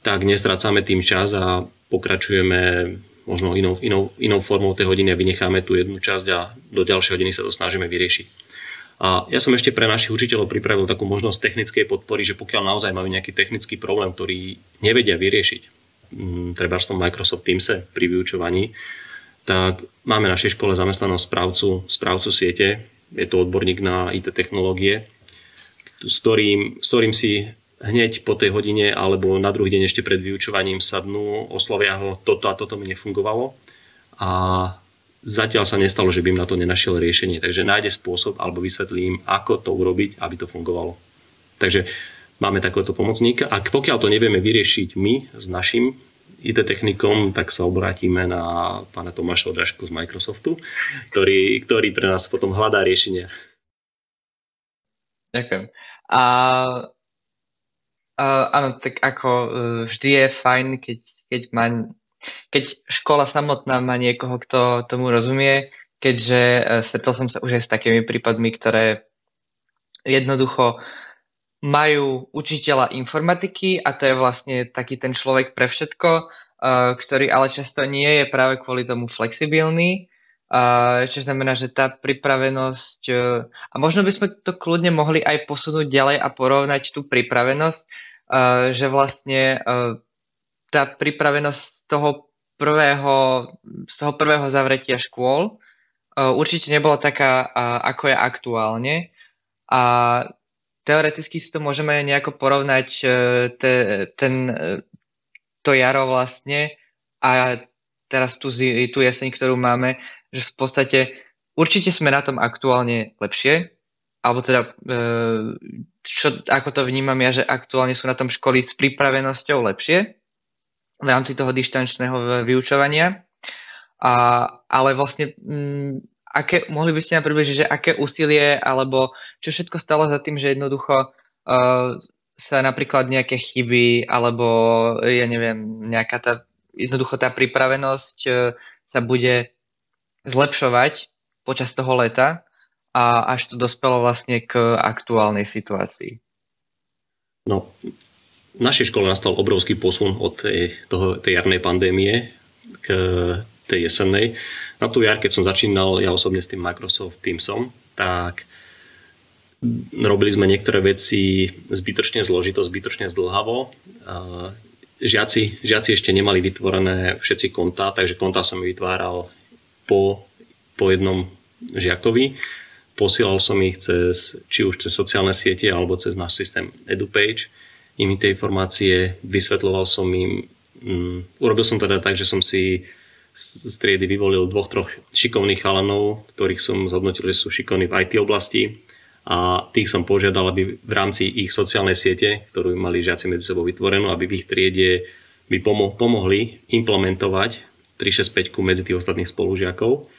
tak nestrácame tým čas a pokračujeme možno inou, inou, inou formou tej hodiny a vynecháme tú jednu časť a do ďalšej hodiny sa to snažíme vyriešiť. A ja som ešte pre našich učiteľov pripravil takú možnosť technickej podpory, že pokiaľ naozaj majú nejaký technický problém, ktorý nevedia vyriešiť, treba v tom Microsoft Teamse pri vyučovaní, tak máme na našej škole zamestnaného správcu, správcu siete, je to odborník na IT technológie, s ktorým, s ktorým si hneď po tej hodine alebo na druhý deň ešte pred vyučovaním sadnú, oslovia ho, toto a toto mi nefungovalo a zatiaľ sa nestalo, že by im na to nenašiel riešenie. Takže nájde spôsob alebo vysvetlím, ako to urobiť, aby to fungovalo. Takže máme takéhoto pomocníka. A pokiaľ to nevieme vyriešiť my s našim IT technikom, tak sa obrátime na pána Tomáša Odražku z Microsoftu, ktorý, ktorý pre nás potom hľadá riešenia. Ďakujem. A, a áno, tak ako e, vždy je fajn, keď, keď, má, keď škola samotná má niekoho, kto tomu rozumie, keďže e, stretol som sa už aj s takými prípadmi, ktoré jednoducho majú učiteľa informatiky a to je vlastne taký ten človek pre všetko, uh, ktorý ale často nie je práve kvôli tomu flexibilný, uh, čo znamená, že tá pripravenosť, uh, a možno by sme to kľudne mohli aj posunúť ďalej a porovnať tú pripravenosť, že vlastne tá pripravenosť toho prvého, z toho prvého zavretia škôl určite nebola taká, ako je aktuálne. A teoreticky si to môžeme nejako porovnať uh, te, ten, uh, to jaro vlastne a teraz tú, tú jeseň, ktorú máme, že v podstate určite sme na tom aktuálne lepšie, alebo teda, čo, ako to vnímam ja, že aktuálne sú na tom školy s pripravenosťou lepšie, v rámci toho dištančného vyučovania. A, ale vlastne, mm, aké, mohli by ste nám približiť, že aké úsilie alebo čo všetko stalo za tým, že jednoducho uh, sa napríklad nejaké chyby alebo ja neviem, nejaká tá, jednoducho tá pripravenosť uh, sa bude zlepšovať počas toho leta a až to dospelo vlastne k aktuálnej situácii. No, v našej škole nastal obrovský posun od tej, toho, tej jarnej pandémie k tej jesennej. Na tú jar, keď som začínal ja osobne s tým Microsoft Teamsom, tak robili sme niektoré veci zbytočne zložito, zbytočne zdlhavo. Žiaci, žiaci ešte nemali vytvorené všetci kontá, takže kontá som vytváral po, po jednom žiakovi. Posielal som ich cez, či už cez sociálne siete alebo cez náš systém EduPage im tie informácie, vysvetloval som im, um, urobil som teda tak, že som si z triedy vyvolil dvoch, troch šikovných chalanov, ktorých som zhodnotil, že sú šikovní v IT oblasti a tých som požiadal, aby v rámci ich sociálnej siete, ktorú mali žiaci medzi sebou vytvorenú, aby v ich triede pomo- pomohli implementovať 365 medzi tých ostatných spolužiakov.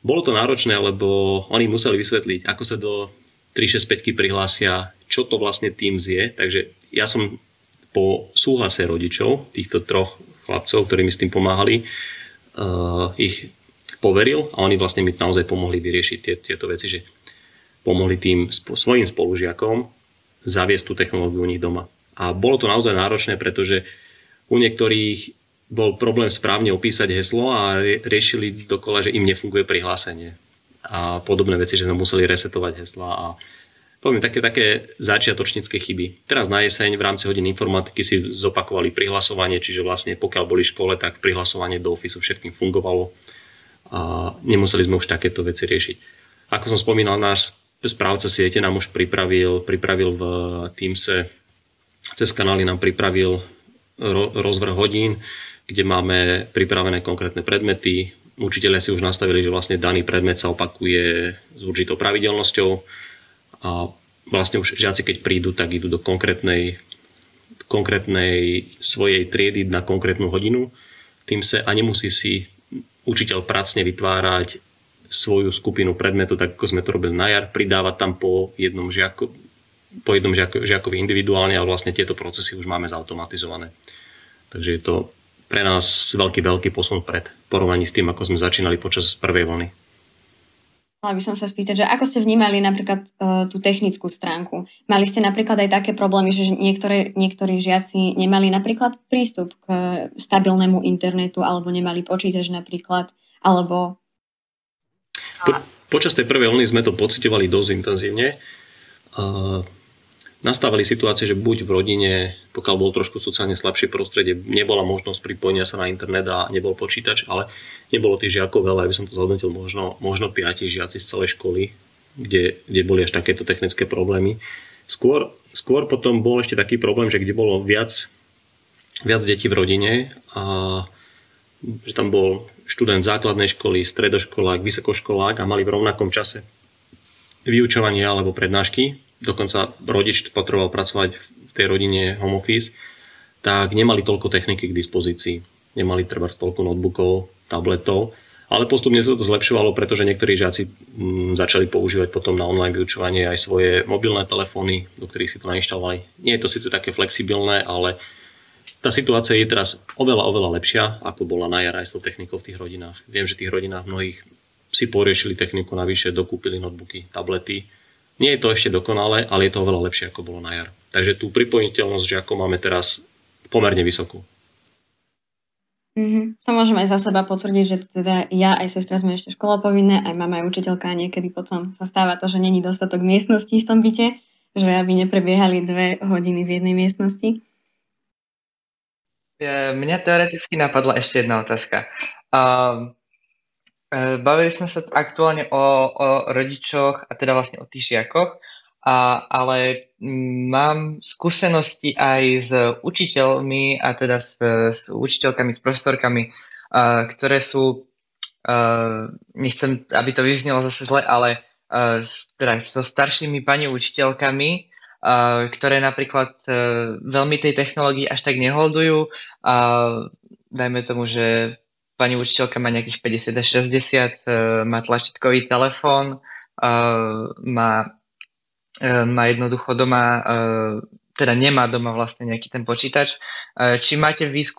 Bolo to náročné, lebo oni museli vysvetliť, ako sa do 365 prihlásia, čo to vlastne Teams je, takže ja som po súhlase rodičov, týchto troch chlapcov, ktorí mi s tým pomáhali, ich poveril a oni vlastne mi naozaj pomohli vyriešiť tie, tieto veci, že pomohli tým svojim spolužiakom zaviesť tú technológiu u nich doma. A bolo to naozaj náročné, pretože u niektorých bol problém správne opísať heslo a riešili dokola, že im nefunguje prihlásenie. A podobné veci, že sme museli resetovať hesla a poviem, také, také začiatočnícke chyby. Teraz na jeseň v rámci hodín informatiky si zopakovali prihlasovanie, čiže vlastne pokiaľ boli v škole, tak prihlasovanie do Office všetkým fungovalo a nemuseli sme už takéto veci riešiť. Ako som spomínal, náš správca siete nám už pripravil, pripravil v Teamse, cez kanály nám pripravil rozvrh hodín, kde máme pripravené konkrétne predmety. Učiteľe si už nastavili, že vlastne daný predmet sa opakuje s určitou pravidelnosťou a vlastne už žiaci, keď prídu, tak idú do konkrétnej, konkrétnej svojej triedy na konkrétnu hodinu. Tým sa a nemusí si učiteľ pracne vytvárať svoju skupinu predmetu, tak ako sme to robili na jar, pridávať tam po jednom žiako, po jednom žiako, žiakovi individuálne, ale vlastne tieto procesy už máme zautomatizované. Takže je to pre nás veľký, veľký posun pred porovnaní s tým, ako sme začínali počas prvej vlny. Chcela by som sa spýtať, že ako ste vnímali napríklad uh, tú technickú stránku? Mali ste napríklad aj také problémy, že niektoré, niektorí žiaci nemali napríklad prístup k stabilnému internetu alebo nemali počítač napríklad, alebo... Po, počas tej prvej vlny sme to pocitovali dosť intenzívne. Uh, nastávali situácie, že buď v rodine, pokiaľ bol trošku sociálne slabšie prostredie, nebola možnosť pripojenia sa na internet a nebol počítač, ale nebolo tých žiakov veľa, aby som to zhodnotil, možno, možno piati žiaci z celej školy, kde, kde boli až takéto technické problémy. Skôr, skôr potom bol ešte taký problém, že kde bolo viac, viac detí v rodine a že tam bol študent základnej školy, stredoškolák, vysokoškolák a mali v rovnakom čase vyučovanie alebo prednášky dokonca rodič potreboval pracovať v tej rodine home office, tak nemali toľko techniky k dispozícii. Nemali treba toľko notebookov, tabletov, ale postupne sa to zlepšovalo, pretože niektorí žiaci mm, začali používať potom na online vyučovanie aj svoje mobilné telefóny, do ktorých si to nainštalovali. Nie je to síce také flexibilné, ale tá situácia je teraz oveľa, oveľa lepšia, ako bola na jar aj s tou technikou v tých rodinách. Viem, že tých rodinách mnohých si poriešili techniku navyše, dokúpili notebooky, tablety, nie je to ešte dokonalé, ale je to oveľa lepšie, ako bolo na jar. Takže tú pripojiteľnosť žiakov máme teraz pomerne vysokú. Mm-hmm. To môžem aj za seba potvrdiť, že teda ja aj sestra sme ešte školopovinné, aj mama aj učiteľka a niekedy potom sa stáva to, že není dostatok miestností v tom byte, že aby neprebiehali dve hodiny v jednej miestnosti. Mňa teoreticky napadla ešte jedna otázka. Um, bavili sme sa aktuálne o, o rodičoch a teda vlastne o tých žiakoch, a, ale mám skúsenosti aj s učiteľmi a teda s, s učiteľkami, s profesorkami, a, ktoré sú, a, nechcem, aby to vyznelo zase zle, ale a, teda so staršími pani učiteľkami, a, ktoré napríklad a, veľmi tej technológii až tak neholdujú. A, dajme tomu, že pani učiteľka má nejakých 50 až 60, má tlačítkový telefón, má E, má jednoducho doma, e, teda nemá doma vlastne nejaký ten počítač. E, či máte vy s,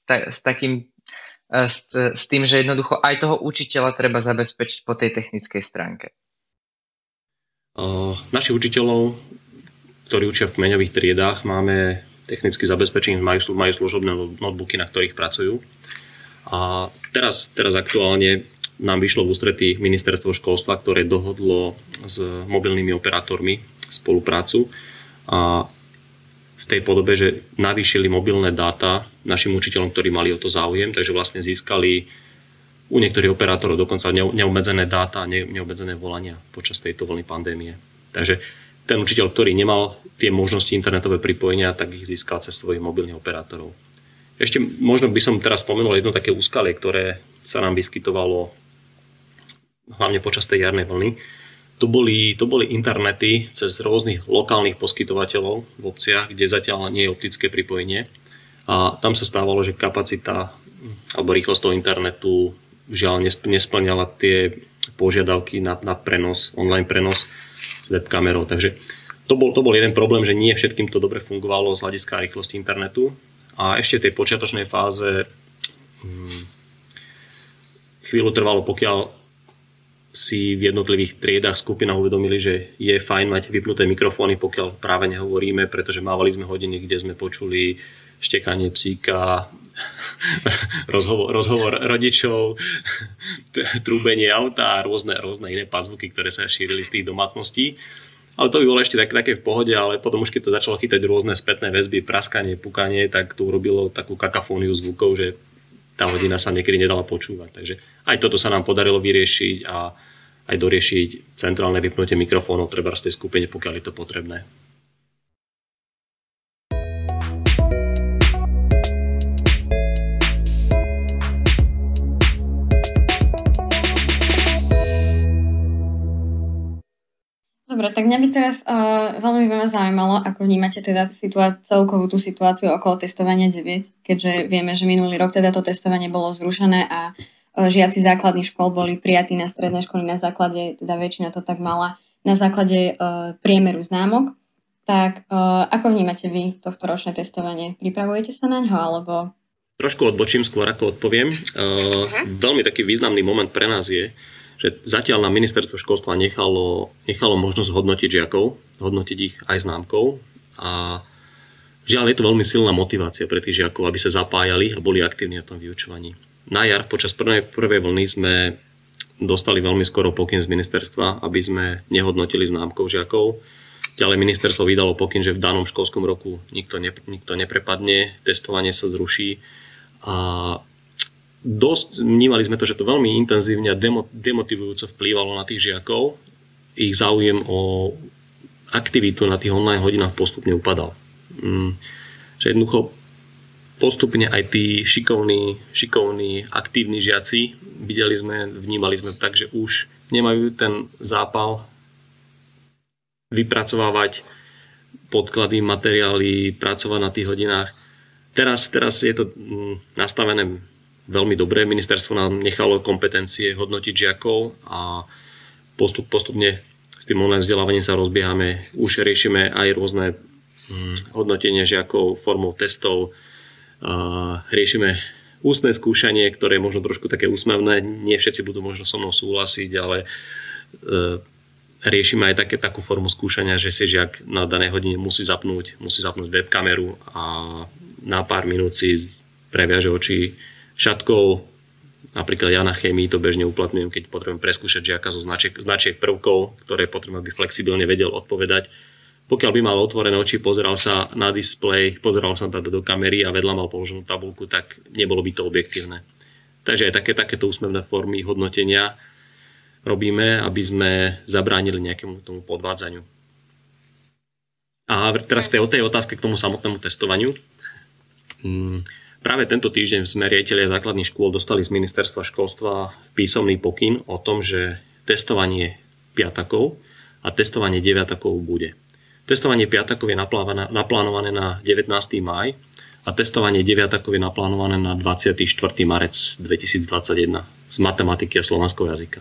s, takým s, s tým, že jednoducho aj toho učiteľa treba zabezpečiť po tej technickej stránke? Našich učiteľov, ktorí učia v kmeňových triedách, máme technicky zabezpečení, majú, majú služobné notebooky, na ktorých pracujú. A teraz, teraz aktuálne nám vyšlo v ústretí ministerstvo školstva, ktoré dohodlo s mobilnými operátormi spoluprácu a v tej podobe, že navýšili mobilné dáta našim učiteľom, ktorí mali o to záujem, takže vlastne získali u niektorých operátorov dokonca neobmedzené dáta, neobmedzené volania počas tejto vlny pandémie. Takže ten učiteľ, ktorý nemal tie možnosti internetové pripojenia, tak ich získal cez svojich mobilných operátorov. Ešte možno by som teraz spomenul jedno také úskalie, ktoré sa nám vyskytovalo hlavne počas tej jarnej vlny, to boli, to boli internety cez rôznych lokálnych poskytovateľov v obciach, kde zatiaľ nie je optické pripojenie. A tam sa stávalo, že kapacita alebo rýchlosť toho internetu žiaľ nesplňala tie požiadavky na, na prenos, online prenos webkamerou. Takže to bol, to bol jeden problém, že nie všetkým to dobre fungovalo z hľadiska rýchlosti internetu. A ešte v tej počiatočnej fáze hmm, chvíľu trvalo, pokiaľ si v jednotlivých triedách, skupinách uvedomili, že je fajn mať vypnuté mikrofóny, pokiaľ práve nehovoríme, pretože mávali sme hodiny, kde sme počuli štekanie psíka, rozhovor, rozhovor rodičov, trúbenie auta a rôzne, rôzne iné pazvuky, ktoré sa šírili z tých domácností. Ale to by bolo ešte tak, také v pohode, ale potom už keď to začalo chytať rôzne spätné väzby, praskanie, pukanie, tak to urobilo takú kakafóniu zvukov, že tá hodina sa niekedy nedala počúvať. Takže aj toto sa nám podarilo vyriešiť a aj doriešiť centrálne vypnutie mikrofónov treba z tej skupine, pokiaľ je to potrebné. Dobre, tak mňa by teraz uh, veľmi by ma zaujímalo, ako vnímate teda situá- celkovú tú situáciu okolo testovania 9, keďže vieme, že minulý rok teda to testovanie bolo zrušené a uh, žiaci základných škôl boli prijatí na stredné školy na základe, teda väčšina to tak mala, na základe uh, priemeru známok. Tak uh, ako vnímate vy tohto ročné testovanie? Pripravujete sa na ňo alebo... Trošku odbočím skôr, ako odpoviem. Uh, uh-huh. Veľmi taký významný moment pre nás je, že zatiaľ na ministerstvo školstva nechalo, nechalo možnosť hodnotiť žiakov, hodnotiť ich aj známkou a žiaľ je to veľmi silná motivácia pre tých žiakov, aby sa zapájali a boli aktívni na tom vyučovaní. Na jar počas prvej, prvej vlny sme dostali veľmi skoro pokyn z ministerstva, aby sme nehodnotili známkou žiakov. Ďalej ministerstvo vydalo pokyn, že v danom školskom roku nikto, ne, nikto neprepadne, testovanie sa zruší a dosť vnímali sme to, že to veľmi intenzívne a demotivujúco vplývalo na tých žiakov. Ich záujem o aktivitu na tých online hodinách postupne upadal. Mm, že jednoducho postupne aj tí šikovní, šikovní, aktívni žiaci, videli sme, vnímali sme tak, že už nemajú ten zápal vypracovávať podklady, materiály, pracovať na tých hodinách. Teraz, teraz je to mm, nastavené veľmi dobré. Ministerstvo nám nechalo kompetencie hodnotiť žiakov a postup, postupne s tým online vzdelávaním sa rozbiehame. Už riešime aj rôzne hm, hodnotenie žiakov formou testov. Riešime ústne skúšanie, ktoré je možno trošku také úsmevné. Nie všetci budú možno so mnou súhlasiť, ale e, riešime aj také, takú formu skúšania, že si žiak na danej hodine musí zapnúť, musí zapnúť webkameru a na pár minút si previaže oči šatkou. Napríklad ja na chémii to bežne uplatňujem, keď potrebujem preskúšať žiaka zo značiek, značiek prvkov, ktoré potrebujem, aby flexibilne vedel odpovedať. Pokiaľ by mal otvorené oči, pozeral sa na displej, pozeral sa teda do kamery a vedľa mal položenú tabulku, tak nebolo by to objektívne. Takže aj také, takéto úsmevné formy hodnotenia robíme, aby sme zabránili nejakému tomu podvádzaniu. A teraz tej, tej otázke k tomu samotnému testovaniu. Práve tento týždeň sme riaditeľia základných škôl dostali z ministerstva školstva písomný pokyn o tom, že testovanie piatakov a testovanie deviatakov bude. Testovanie piatakov je naplánované na 19. maj a testovanie deviatakov je naplánované na 24. marec 2021 z matematiky a slovanského jazyka.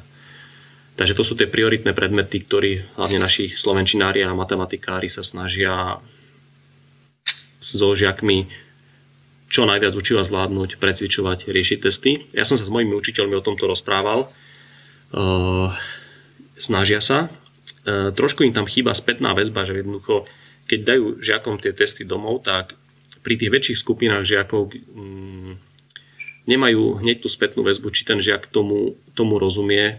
Takže to sú tie prioritné predmety, ktorí hlavne naši slovenčinári a matematikári sa snažia so žiakmi čo najviac učiva zvládnuť, precvičovať, riešiť testy. Ja som sa s mojimi učiteľmi o tomto rozprával. Uh, snažia sa. Uh, trošku im tam chýba spätná väzba, že jednoducho, keď dajú žiakom tie testy domov, tak pri tých väčších skupinách žiakov um, nemajú hneď tú spätnú väzbu, či ten žiak tomu, tomu rozumie,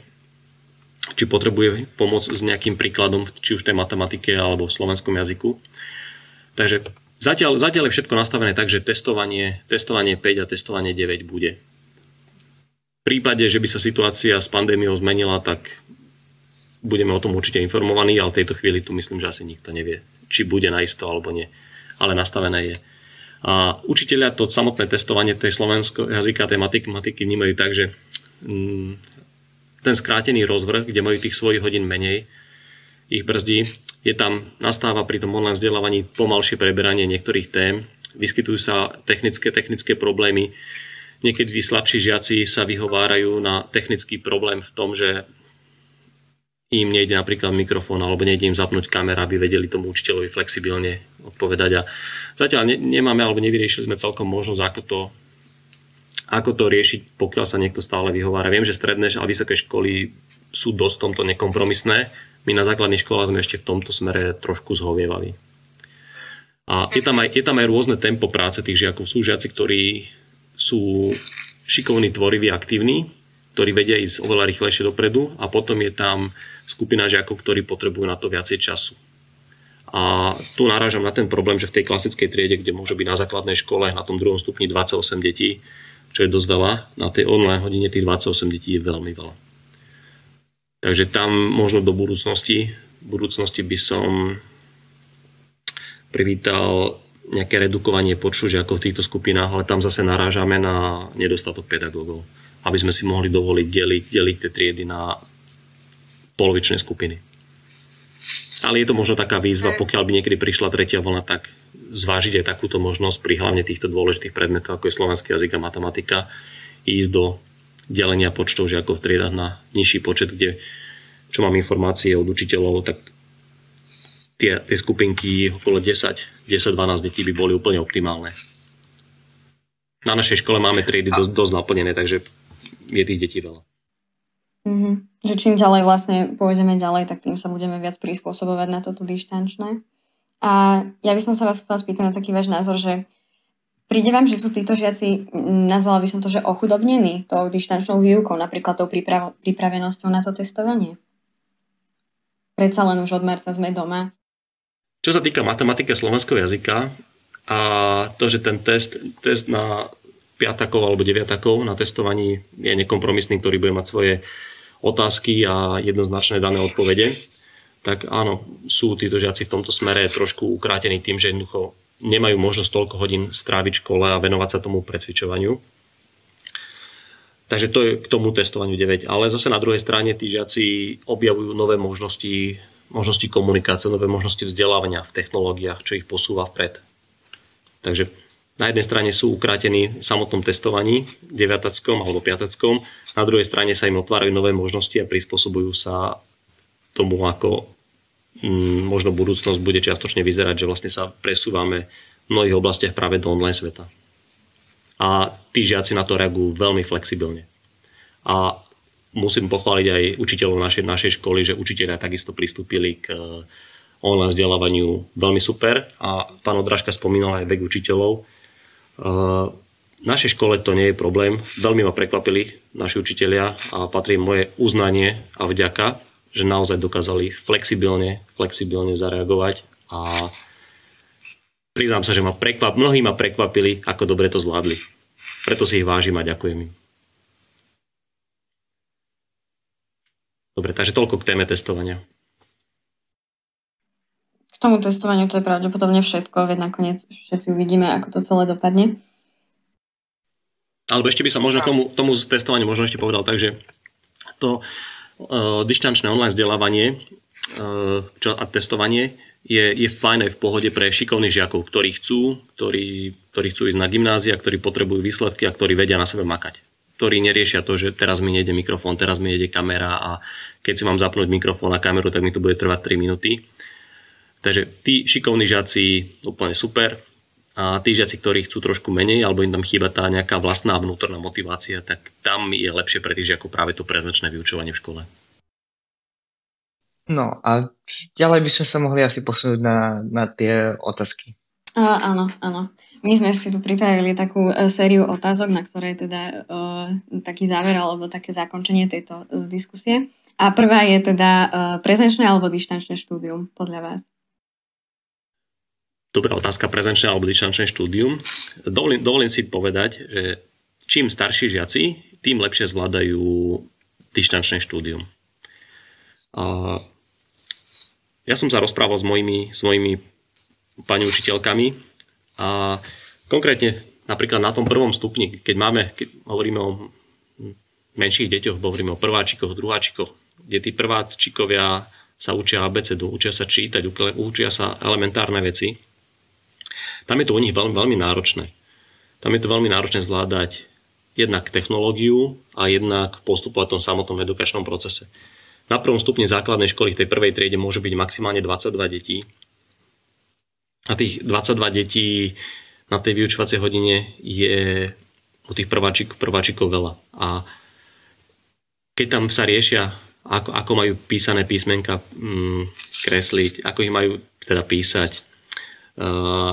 či potrebuje pomoc s nejakým príkladom, či už tej matematike alebo v slovenskom jazyku. Takže zatiaľ, zatiaľ je všetko nastavené tak, že testovanie, testovanie 5 a testovanie 9 bude. V prípade, že by sa situácia s pandémiou zmenila, tak budeme o tom určite informovaní, ale v tejto chvíli tu myslím, že asi nikto nevie, či bude naisto alebo nie. Ale nastavené je. A učiteľia to samotné testovanie tej slovenského jazyka, tej matematiky vnímajú tak, že mm, ten skrátený rozvrh, kde majú tých svojich hodín menej, ich brzdí. Je tam, nastáva pri tom online vzdelávaní pomalšie preberanie niektorých tém, vyskytujú sa technické, technické problémy. Niekedy slabší žiaci sa vyhovárajú na technický problém v tom, že im nejde napríklad mikrofón alebo nejde im zapnúť kamera, aby vedeli tomu učiteľovi flexibilne odpovedať. A zatiaľ nemáme alebo nevyriešili sme celkom možnosť, ako to ako to riešiť, pokiaľ sa niekto stále vyhovára. Viem, že stredné a vysoké školy sú dosť tomto nekompromisné. My na základných školách sme ešte v tomto smere trošku zhovievaví. A je tam, aj, je tam aj rôzne tempo práce tých žiakov. Sú žiaci, ktorí sú šikovní, tvoriví, aktívni, ktorí vedia ísť oveľa rýchlejšie dopredu a potom je tam skupina žiakov, ktorí potrebujú na to viacej času. A tu narážam na ten problém, že v tej klasickej triede, kde môže byť na základnej škole na tom druhom stupni 28 detí, čo je dosť veľa. Na tej online hodine tých 28 detí je veľmi veľa. Takže tam možno do budúcnosti, v budúcnosti by som privítal nejaké redukovanie počtu žiakov v týchto skupinách, ale tam zase narážame na nedostatok pedagógov, aby sme si mohli dovoliť deliť, deliť tie triedy na polovičné skupiny. Ale je to možno taká výzva, pokiaľ by niekedy prišla tretia vlna, tak zvážiť aj takúto možnosť pri hlavne týchto dôležitých predmetov, ako je slovenský jazyk a matematika, ísť do delenia počtov žiakov v triedách na nižší počet, kde, čo mám informácie od učiteľov, tak tie, tie skupinky okolo 10, 10-12 detí by boli úplne optimálne. Na našej škole máme triedy dosť, dosť naplnené, takže je tých detí veľa. Mm-hmm. Že čím ďalej vlastne pôjdeme ďalej, tak tým sa budeme viac prispôsobovať na toto dištančné. A ja by som sa vás chcela spýtať na taký váš názor, že príde vám, že sú títo žiaci, nazvala by som to, že ochudobnení tou dištančnou výukou, napríklad tou priprav- pripravenosťou na to testovanie? Predsa len už od marca sme doma. Čo sa týka matematiky slovenského jazyka a to, že ten test, test na piatakov alebo deviatakov na testovaní je nekompromisný, ktorý bude mať svoje otázky a jednoznačné dané odpovede, tak áno, sú títo žiaci v tomto smere trošku ukrátení tým, že jednoducho nemajú možnosť toľko hodín stráviť v škole a venovať sa tomu precvičovaniu. Takže to je k tomu testovaniu 9. Ale zase na druhej strane tí žiaci objavujú nové možnosti, možnosti komunikácie, nové možnosti vzdelávania v technológiách, čo ich posúva vpred. Takže na jednej strane sú ukrátení v samotnom testovaní, deviatackom alebo piatackom, na druhej strane sa im otvárajú nové možnosti a prispôsobujú sa tomu, ako možno budúcnosť bude čiastočne vyzerať, že vlastne sa presúvame v mnohých oblastiach práve do online sveta. A tí žiaci na to reagujú veľmi flexibilne. A musím pochváliť aj učiteľov našej, našej školy, že učiteľia takisto pristúpili k online vzdelávaniu veľmi super a pán Odrážka spomínal aj vek učiteľov. V našej škole to nie je problém. Veľmi ma prekvapili naši učiteľia a patrí moje uznanie a vďaka, že naozaj dokázali flexibilne, flexibilne zareagovať a priznám sa, že ma prekvap, mnohí ma prekvapili, ako dobre to zvládli. Preto si ich vážim a ďakujem im. Dobre, takže toľko k téme testovania. K tomu testovaniu to je pravdepodobne všetko, veď nakoniec všetci uvidíme, ako to celé dopadne. Alebo ešte by sa možno tomu, tomu testovaniu možno ešte povedal tak, že to dištančné online vzdelávanie uh, čo, a testovanie je, je fajn aj v pohode pre šikovných žiakov, ktorí chcú, ktorí, ktorí chcú ísť na gymnázia, ktorí potrebujú výsledky a ktorí vedia na sebe makať. Ktorí neriešia to, že teraz mi nejde mikrofón, teraz mi nejde kamera a keď si mám zapnúť mikrofón a kameru, tak mi to bude trvať 3 minúty. Takže tí šikovní žiaci úplne super. A tí žiaci, ktorí chcú trošku menej, alebo im tam chýba tá nejaká vlastná vnútorná motivácia, tak tam je lepšie pre tých žiakov práve to preznačné vyučovanie v škole. No a ďalej by sme sa mohli asi posunúť na, na tie otázky. A, áno, áno. My sme si tu pripravili takú uh, sériu otázok, na ktoré teda uh, taký záver alebo také zakončenie tejto uh, diskusie. A prvá je teda uh, prezenčné alebo dištančné štúdium podľa vás? Dobrá otázka, prezenčné alebo dištančné štúdium. Dovolím, dovolím si povedať, že čím starší žiaci, tým lepšie zvládajú dištančné štúdium. A ja som sa rozprával s mojimi, s mojimi pani učiteľkami a konkrétne napríklad na tom prvom stupni, keď máme, keď hovoríme o menších deťoch, hovoríme o prváčikoch, druháčikoch, kde tí prváčikovia sa učia abecedu, učia sa čítať, učia sa elementárne veci. Tam je to u nich veľmi, veľmi náročné. Tam je to veľmi náročné zvládať jednak technológiu a jednak postupovať v tom samotnom edukačnom procese. Na prvom stupni základnej školy v tej prvej triede môže byť maximálne 22 detí. A tých 22 detí na tej vyučovacej hodine je u tých prváčik, prváčikov veľa. A keď tam sa riešia, ako, ako majú písané písmenka mm, kresliť, ako ich majú teda písať,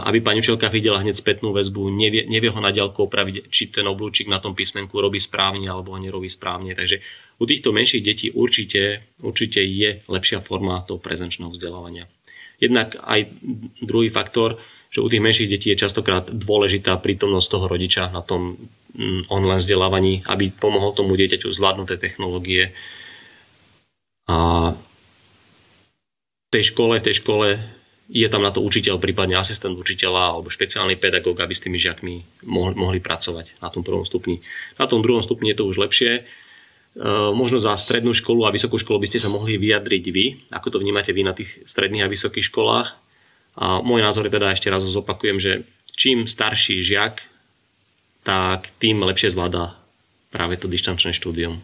aby pani učiteľka videla hneď spätnú väzbu, nevie, nevie ho na ďalku opraviť, či ten oblúčik na tom písmenku robí správne alebo ho nerobí správne. Takže u týchto menších detí určite, určite je lepšia forma toho prezenčného vzdelávania. Jednak aj druhý faktor, že u tých menších detí je častokrát dôležitá prítomnosť toho rodiča na tom mm, online vzdelávaní, aby pomohol tomu dieťaťu zvládnuť tie technológie. A tej škole, tej škole je tam na to učiteľ, prípadne asistent učiteľa alebo špeciálny pedagóg, aby s tými žiakmi mohli, mohli pracovať na tom prvom stupni. Na tom druhom stupni je to už lepšie Eh, možno za strednú školu a vysokú školu by ste sa mohli vyjadriť vy, ako to vnímate vy na tých stredných a vysokých školách. A môj názor je teda ešte raz zopakujem, že čím starší žiak, tak tým lepšie zvláda práve to dištančné štúdium.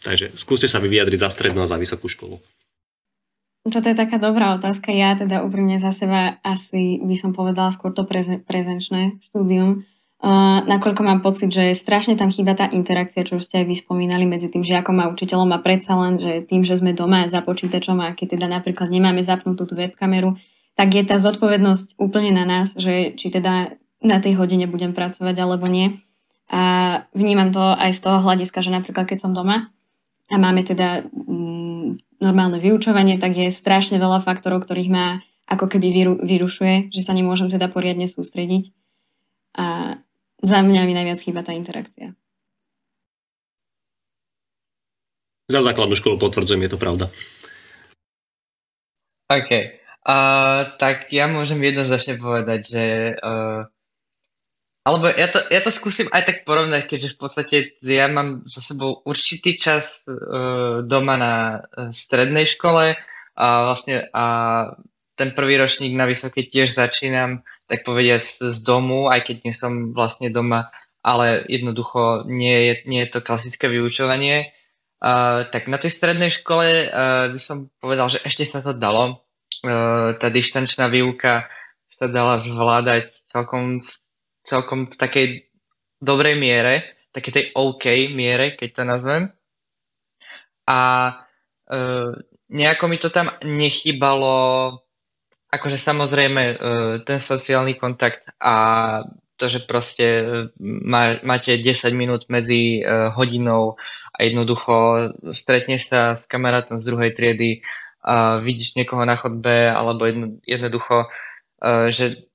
Takže skúste sa vyjadriť za strednú a za vysokú školu. Toto je taká dobrá otázka. Ja teda úprimne za seba asi by som povedala skôr to prezenčné štúdium, Uh, nakoľko mám pocit, že strašne tam chýba tá interakcia, čo ste aj vy spomínali medzi tým žiakom a učiteľom a predsa len, že tým, že sme doma za počítačom a keď teda napríklad nemáme zapnutú tú webkameru, tak je tá zodpovednosť úplne na nás, že či teda na tej hodine budem pracovať alebo nie. A vnímam to aj z toho hľadiska, že napríklad keď som doma a máme teda mm, normálne vyučovanie, tak je strašne veľa faktorov, ktorých ma ako keby vyru, vyrušuje, že sa nemôžem teda poriadne sústrediť. A za mňa mi najviac chýba tá interakcia. Za základnú školu potvrdzujem, je to pravda. OK. Uh, tak ja môžem jednoznačne povedať, že uh, alebo ja to, ja to skúsim aj tak porovnať, keďže v podstate ja mám za sebou určitý čas uh, doma na uh, strednej škole a vlastne a ten prvý ročník na vysokej tiež začínam, tak povediať z domu, aj keď nie som vlastne doma, ale jednoducho nie je, nie je to klasické vyučovanie. Uh, tak na tej strednej škole uh, by som povedal, že ešte sa to dalo. Uh, tá dištančná výuka sa dala zvládať celkom, celkom v takej dobrej miere, takej tej OK miere, keď to nazvem. A uh, nejako mi to tam nechybalo, akože samozrejme uh, ten sociálny kontakt a to, že proste má, máte 10 minút medzi uh, hodinou a jednoducho stretneš sa s kamarátom z druhej triedy a vidíš niekoho na chodbe alebo jedno, jednoducho, uh, že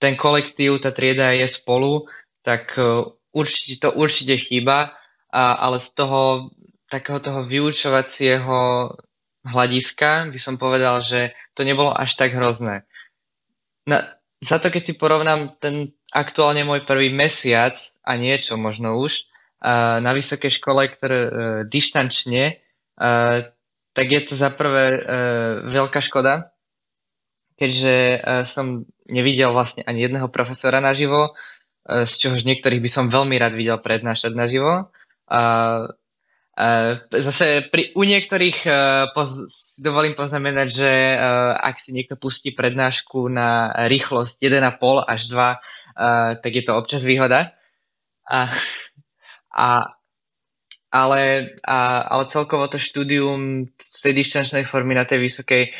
ten kolektív, tá trieda je spolu, tak uh, určite, to určite chýba, a, ale z toho takého toho vyučovacieho hľadiska by som povedal, že to nebolo až tak hrozné. Na, za to, keď si porovnám ten aktuálne môj prvý mesiac a niečo možno už uh, na vysokej škole, ktoré uh, tak je to za prvé veľká škoda, keďže uh, som nevidel vlastne ani jedného profesora naživo, uh, z čohož niektorých by som veľmi rád videl prednášať naživo. Zase pri, u niektorých uh, poz, dovolím poznamenať, že ak si niekto pustí prednášku na rýchlosť 1,5 až 2, uh, tak je to občas výhoda. A, a, ale, a, ale celkovo to štúdium z tej dištančnej formy na tej vysokej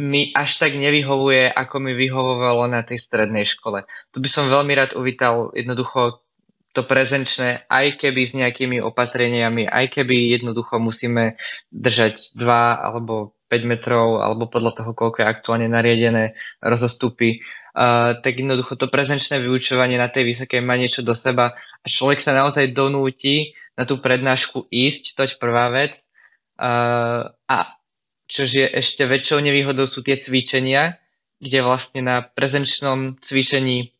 mi až tak nevyhovuje, ako mi vyhovovalo na tej strednej škole. Tu by som veľmi rád uvítal jednoducho to prezenčné, aj keby s nejakými opatreniami, aj keby jednoducho musíme držať 2 alebo 5 metrov, alebo podľa toho, koľko je aktuálne nariedené rozostupy, uh, tak jednoducho to prezenčné vyučovanie na tej vysokej má niečo do seba a človek sa naozaj donúti na tú prednášku ísť, toť prvá vec. Uh, a čož je ešte väčšou nevýhodou sú tie cvičenia, kde vlastne na prezenčnom cvičení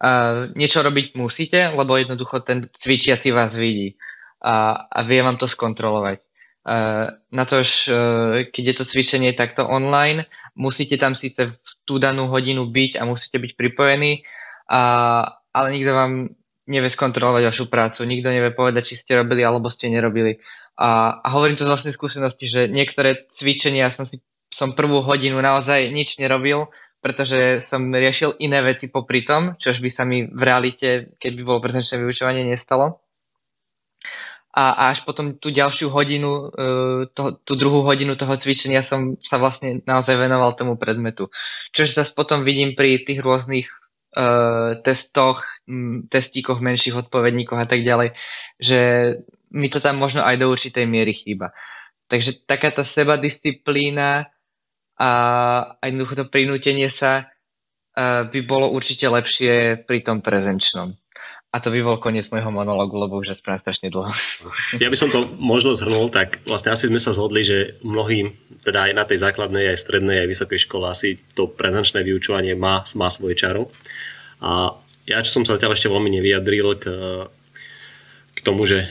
Uh, niečo robiť musíte, lebo jednoducho ten cvičiaci vás vidí a, a vie vám to skontrolovať. Uh, na to, uh, keď je to cvičenie takto online, musíte tam síce v tú danú hodinu byť a musíte byť pripojení, a, ale nikto vám nevie skontrolovať vašu prácu, nikto nevie povedať, či ste robili alebo ste nerobili. A, a hovorím to z vlastnej skúsenosti, že niektoré cvičenia som si som prvú hodinu naozaj nič nerobil, pretože som riešil iné veci popri tom, čož by sa mi v realite, keď by bolo prezenčné vyučovanie, nestalo. A, a až potom tú ďalšiu hodinu, e, to, tú druhú hodinu toho cvičenia som sa vlastne naozaj venoval tomu predmetu. Čož zase potom vidím pri tých rôznych uh, testoch, testíkoch, menších odpovedníkoch a tak ďalej, že mi to tam možno aj do určitej miery chýba. Takže taká tá sebadisciplína a jednoducho to prinútenie sa by bolo určite lepšie pri tom prezenčnom. A to by bol koniec môjho monológu, lebo už je strašne dlho. Ja by som to možno zhrnul, tak vlastne asi sme sa zhodli, že mnohým, teda aj na tej základnej, aj strednej, aj vysokej škole asi to prezenčné vyučovanie má, má svoje čaro. A ja, čo som sa zatiaľ ešte veľmi nevyjadril k, k tomu, že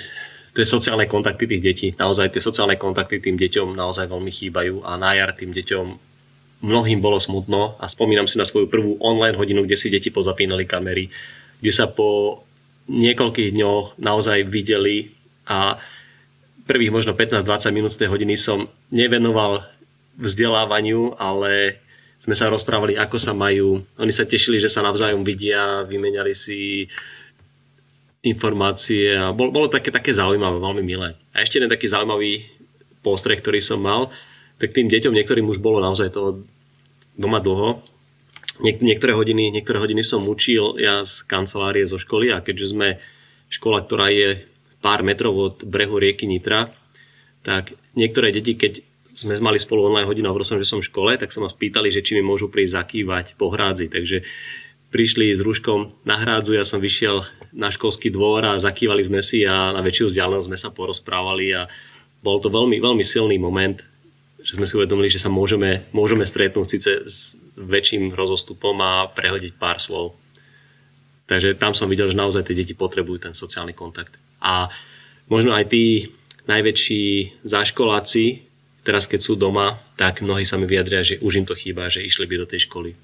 tie sociálne kontakty tých detí, naozaj tie sociálne kontakty tým deťom naozaj veľmi chýbajú a na jar tým deťom mnohým bolo smutno a spomínam si na svoju prvú online hodinu, kde si deti pozapínali kamery, kde sa po niekoľkých dňoch naozaj videli a prvých možno 15-20 minút tej hodiny som nevenoval vzdelávaniu, ale sme sa rozprávali, ako sa majú. Oni sa tešili, že sa navzájom vidia, vymenali si informácie a bolo, bolo také, také zaujímavé, veľmi milé. A ešte jeden taký zaujímavý postreh, ktorý som mal, tak tým deťom niektorým už bolo naozaj to doma dlho. Niek- niektoré, hodiny, niektoré hodiny som učil ja z kancelárie zo školy a keďže sme škola, ktorá je pár metrov od brehu rieky Nitra, tak niektoré deti, keď sme mali spolu online hodinu a hovoril že som v škole, tak sa ma spýtali, že či mi môžu prísť zakývať po hrádzi. Takže prišli s rúškom na hrádzu, ja som vyšiel na školský dvor a zakývali sme si a na väčšiu vzdialenosť sme sa porozprávali a bol to veľmi, veľmi silný moment, že sme si uvedomili, že sa môžeme, môžeme stretnúť síce s väčším rozostupom a prehľadiť pár slov. Takže tam som videl, že naozaj tie deti potrebujú ten sociálny kontakt. A možno aj tí najväčší záškoláci, teraz keď sú doma, tak mnohí sa mi vyjadria, že už im to chýba, že išli by do tej školy.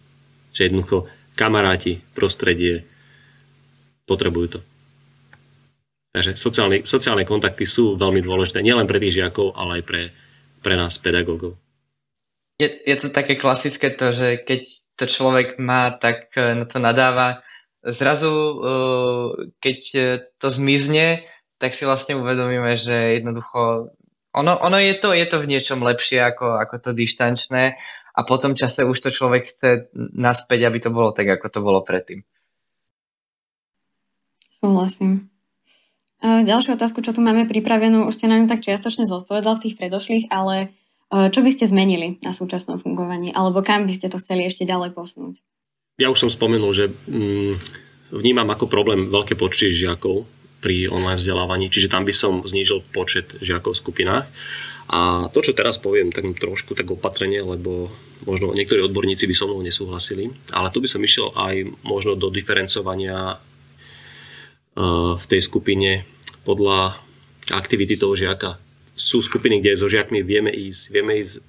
Že jednoducho kamaráti, prostredie, potrebujú to. Takže sociálne, sociálne kontakty sú veľmi dôležité, nielen pre tých žiakov, ale aj pre, pre nás, pedagógov. Je, je to také klasické to, že keď to človek má, tak eh, na to nadáva. Zrazu, eh, keď to zmizne, tak si vlastne uvedomíme, že jednoducho ono, ono je, to, je to v niečom lepšie ako, ako to dištančné a po tom čase už to človek chce naspäť, aby to bolo tak, ako to bolo predtým. Súhlasím. Ďalšiu otázku, čo tu máme pripravenú, už ste nám tak čiastočne zodpovedal v tých predošlých, ale čo by ste zmenili na súčasnom fungovaní? Alebo kam by ste to chceli ešte ďalej posunúť? Ja už som spomenul, že mm, vnímam ako problém veľké počty žiakov pri online vzdelávaní, čiže tam by som znížil počet žiakov v skupinách. A to, čo teraz poviem, tak trošku tak opatrenie, lebo možno niektorí odborníci by so mnou nesúhlasili, ale tu by som išiel aj možno do diferencovania v tej skupine podľa aktivity toho žiaka. Sú skupiny, kde so žiakmi vieme ísť, vieme ísť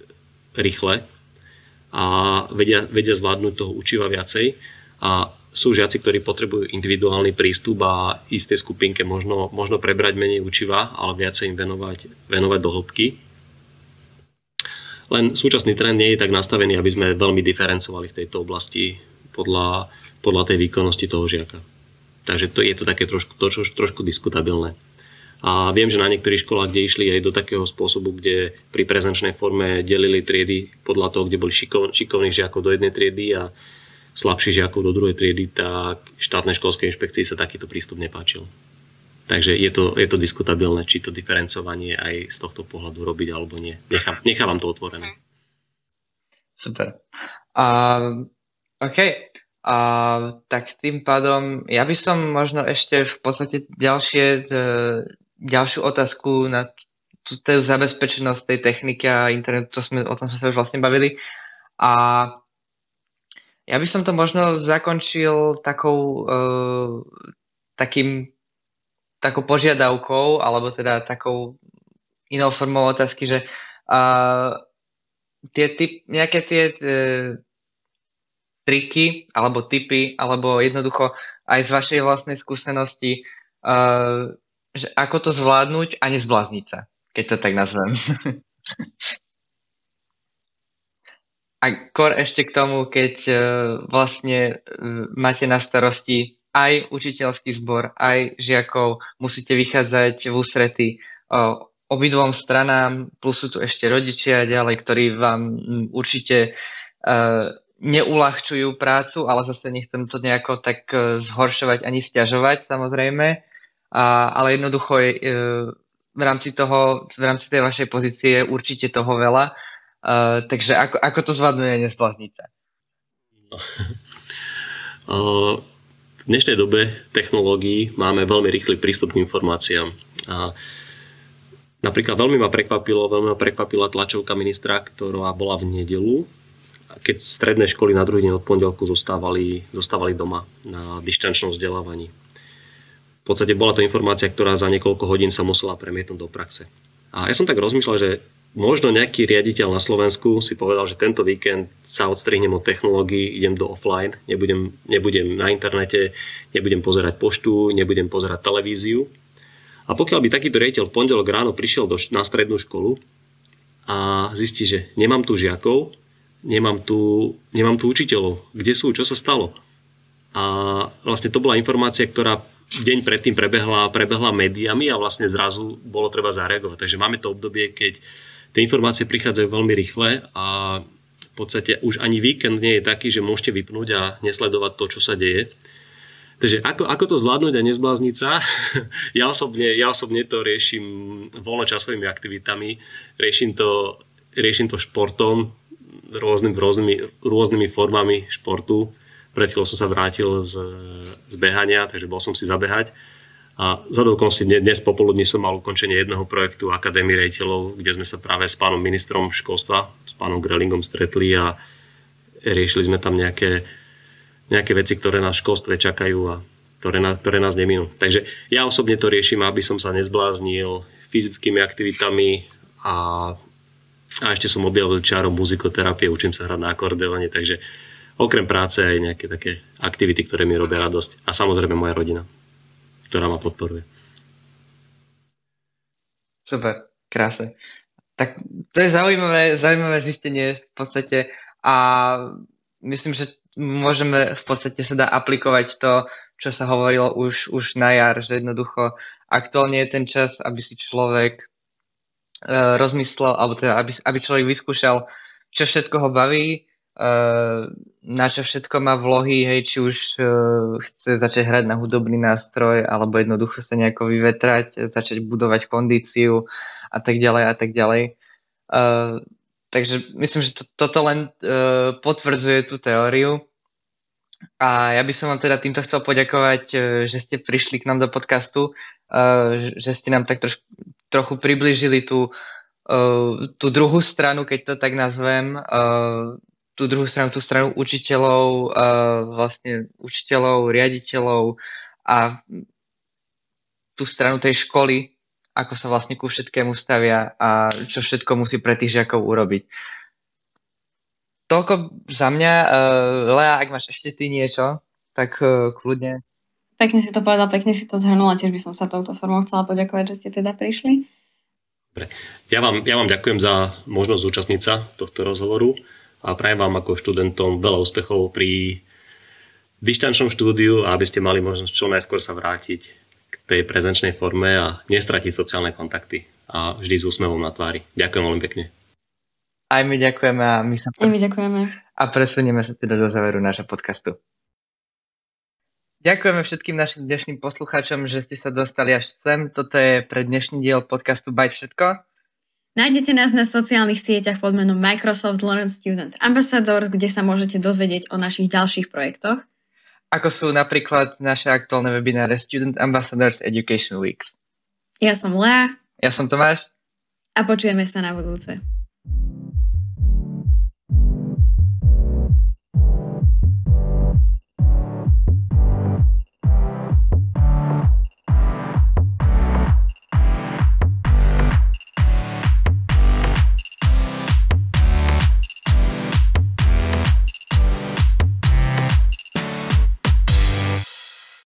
rýchle a vedia, vedia zvládnuť toho učiva viacej a sú žiaci, ktorí potrebujú individuálny prístup a isté skupinke možno, možno prebrať menej učiva, ale viacej im venovať, venovať do hĺbky. Len súčasný trend nie je tak nastavený, aby sme veľmi diferencovali v tejto oblasti podľa, podľa tej výkonnosti toho žiaka. Takže to je to také trošku, to, čo, trošku diskutabilné. A viem, že na niektorých školách, kde išli aj do takého spôsobu, kde pri prezenčnej forme delili triedy podľa toho, kde boli šikov, šikovných žiakov do jednej triedy a slabších žiakov do druhej triedy, tak štátnej školskej inšpekcii sa takýto prístup nepáčil. Takže je to, je to diskutabilné, či to diferencovanie aj z tohto pohľadu robiť alebo nie. Nechám, nechávam to otvorené. Super. Uh, OK. Uh, tak tým pádom, ja by som možno ešte v podstate ďalšie, uh, ďalšiu otázku na tú, tú zabezpečenosť tej techniky a internetu, to sme, o tom sme sa už vlastne bavili. A ja by som to možno zakončil takou, uh, takým, takou požiadavkou, alebo teda takou inou formou otázky, že uh, tie typ, nejaké tie uh, triky, alebo typy, alebo jednoducho aj z vašej vlastnej skúsenosti, uh, že ako to zvládnuť a nezblázniť sa, keď to tak nazvem. A kor ešte k tomu, keď uh, vlastne uh, máte na starosti aj učiteľský zbor, aj žiakov, musíte vychádzať v ústrety uh, obidvom stranám, plus sú tu ešte rodičia ďalej, ktorí vám um, určite uh, neulahčujú prácu, ale zase nechcem to nejako tak uh, zhoršovať ani stiažovať, samozrejme. Uh, ale jednoducho je, uh, v rámci toho, v rámci tej vašej pozície je určite toho veľa Uh, takže ako, ako to zvládne nesplatnica? No. Uh, v dnešnej dobe technológií máme veľmi rýchly prístup k informáciám. A napríklad veľmi ma prekvapilo, veľmi ma prekvapila tlačovka ministra, ktorá bola v nedelu, keď stredné školy na druhý deň od pondelku zostávali, zostávali doma na dištančnom vzdelávaní. V podstate bola to informácia, ktorá za niekoľko hodín sa musela premietnúť do praxe. A ja som tak rozmýšľal, že možno nejaký riaditeľ na Slovensku si povedal, že tento víkend sa odstrihnem od technológií, idem do offline, nebudem, nebudem na internete, nebudem pozerať poštu, nebudem pozerať televíziu. A pokiaľ by takýto riaditeľ v pondelok ráno prišiel do, na strednú školu a zistí, že nemám tu žiakov, nemám tu, nemám tu učiteľov, kde sú, čo sa stalo. A vlastne to bola informácia, ktorá deň predtým prebehla, prebehla médiami a vlastne zrazu bolo treba zareagovať. Takže máme to obdobie, keď tie informácie prichádzajú veľmi rýchle a v podstate už ani víkend nie je taký, že môžete vypnúť a nesledovať to, čo sa deje. Takže ako, ako to zvládnuť a nezblázniť sa? Ja osobne, ja osobne to riešim voľnočasovými aktivitami, riešim to, riešim to športom, rôznym, rôznymi, rôznymi formami športu. Pred chvíľou som sa vrátil z, z behania, takže bol som si zabehať a za okolností dnes popoludní som mal ukončenie jedného projektu Akadémie rejiteľov, kde sme sa práve s pánom ministrom školstva, s pánom Grellingom stretli a riešili sme tam nejaké, nejaké veci, ktoré nás v školstve čakajú a ktoré, na, ktoré nás neminú. Takže ja osobne to riešim, aby som sa nezbláznil fyzickými aktivitami a, a ešte som objavil čárom muzikoterapie, učím sa hrať na akordeóne, takže okrem práce aj nejaké také aktivity, ktoré mi robia radosť a samozrejme moja rodina ktorá ma podporuje. Super, krásne. Tak to je zaujímavé, zaujímavé zistenie v podstate a myslím, že môžeme v podstate sa dá aplikovať to, čo sa hovorilo už, už na jar, že jednoducho aktuálne je ten čas, aby si človek uh, rozmyslel, alebo teda, aby, aby človek vyskúšal, čo všetko ho baví, uh, na čo všetko má vlohy, hej, či už uh, chce začať hrať na hudobný nástroj, alebo jednoducho sa nejako vyvetrať, začať budovať kondíciu a tak ďalej a tak ďalej. Uh, takže myslím, že to, toto len uh, potvrdzuje tú teóriu a ja by som vám teda týmto chcel poďakovať, e, že ste prišli k nám do podcastu, e, že ste nám tak troš, trochu približili tú, e, tú druhú stranu, keď to tak nazvem, tú druhú stranu, tú stranu učiteľov, vlastne učiteľov, riaditeľov a tú stranu tej školy, ako sa vlastne ku všetkému stavia a čo všetko musí pre tých žiakov urobiť toľko za mňa. Uh, Lea, ak máš ešte ty niečo, tak uh, kľudne. Pekne si to povedal, pekne si to zhrnula, tiež by som sa touto formou chcela poďakovať, že ste teda prišli. Dobre. Ja vám, ja vám ďakujem za možnosť zúčastniť sa tohto rozhovoru a prajem vám ako študentom veľa úspechov pri dištančnom štúdiu a aby ste mali možnosť čo najskôr sa vrátiť k tej prezenčnej forme a nestratiť sociálne kontakty a vždy s úsmevom na tvári. Ďakujem veľmi pekne. Aj my ďakujeme a my sa pres... my ďakujeme. A presunieme sa teda do záveru nášho podcastu. Ďakujeme všetkým našim dnešným poslucháčom, že ste sa dostali až sem. Toto je pre dnešný diel podcastu Byte všetko. Nájdete nás na sociálnych sieťach pod menom Microsoft Learn Student Ambassador, kde sa môžete dozvedieť o našich ďalších projektoch. Ako sú napríklad naše aktuálne webináre Student Ambassadors Education Weeks. Ja som Lea. Ja som Tomáš. A počujeme sa na budúce.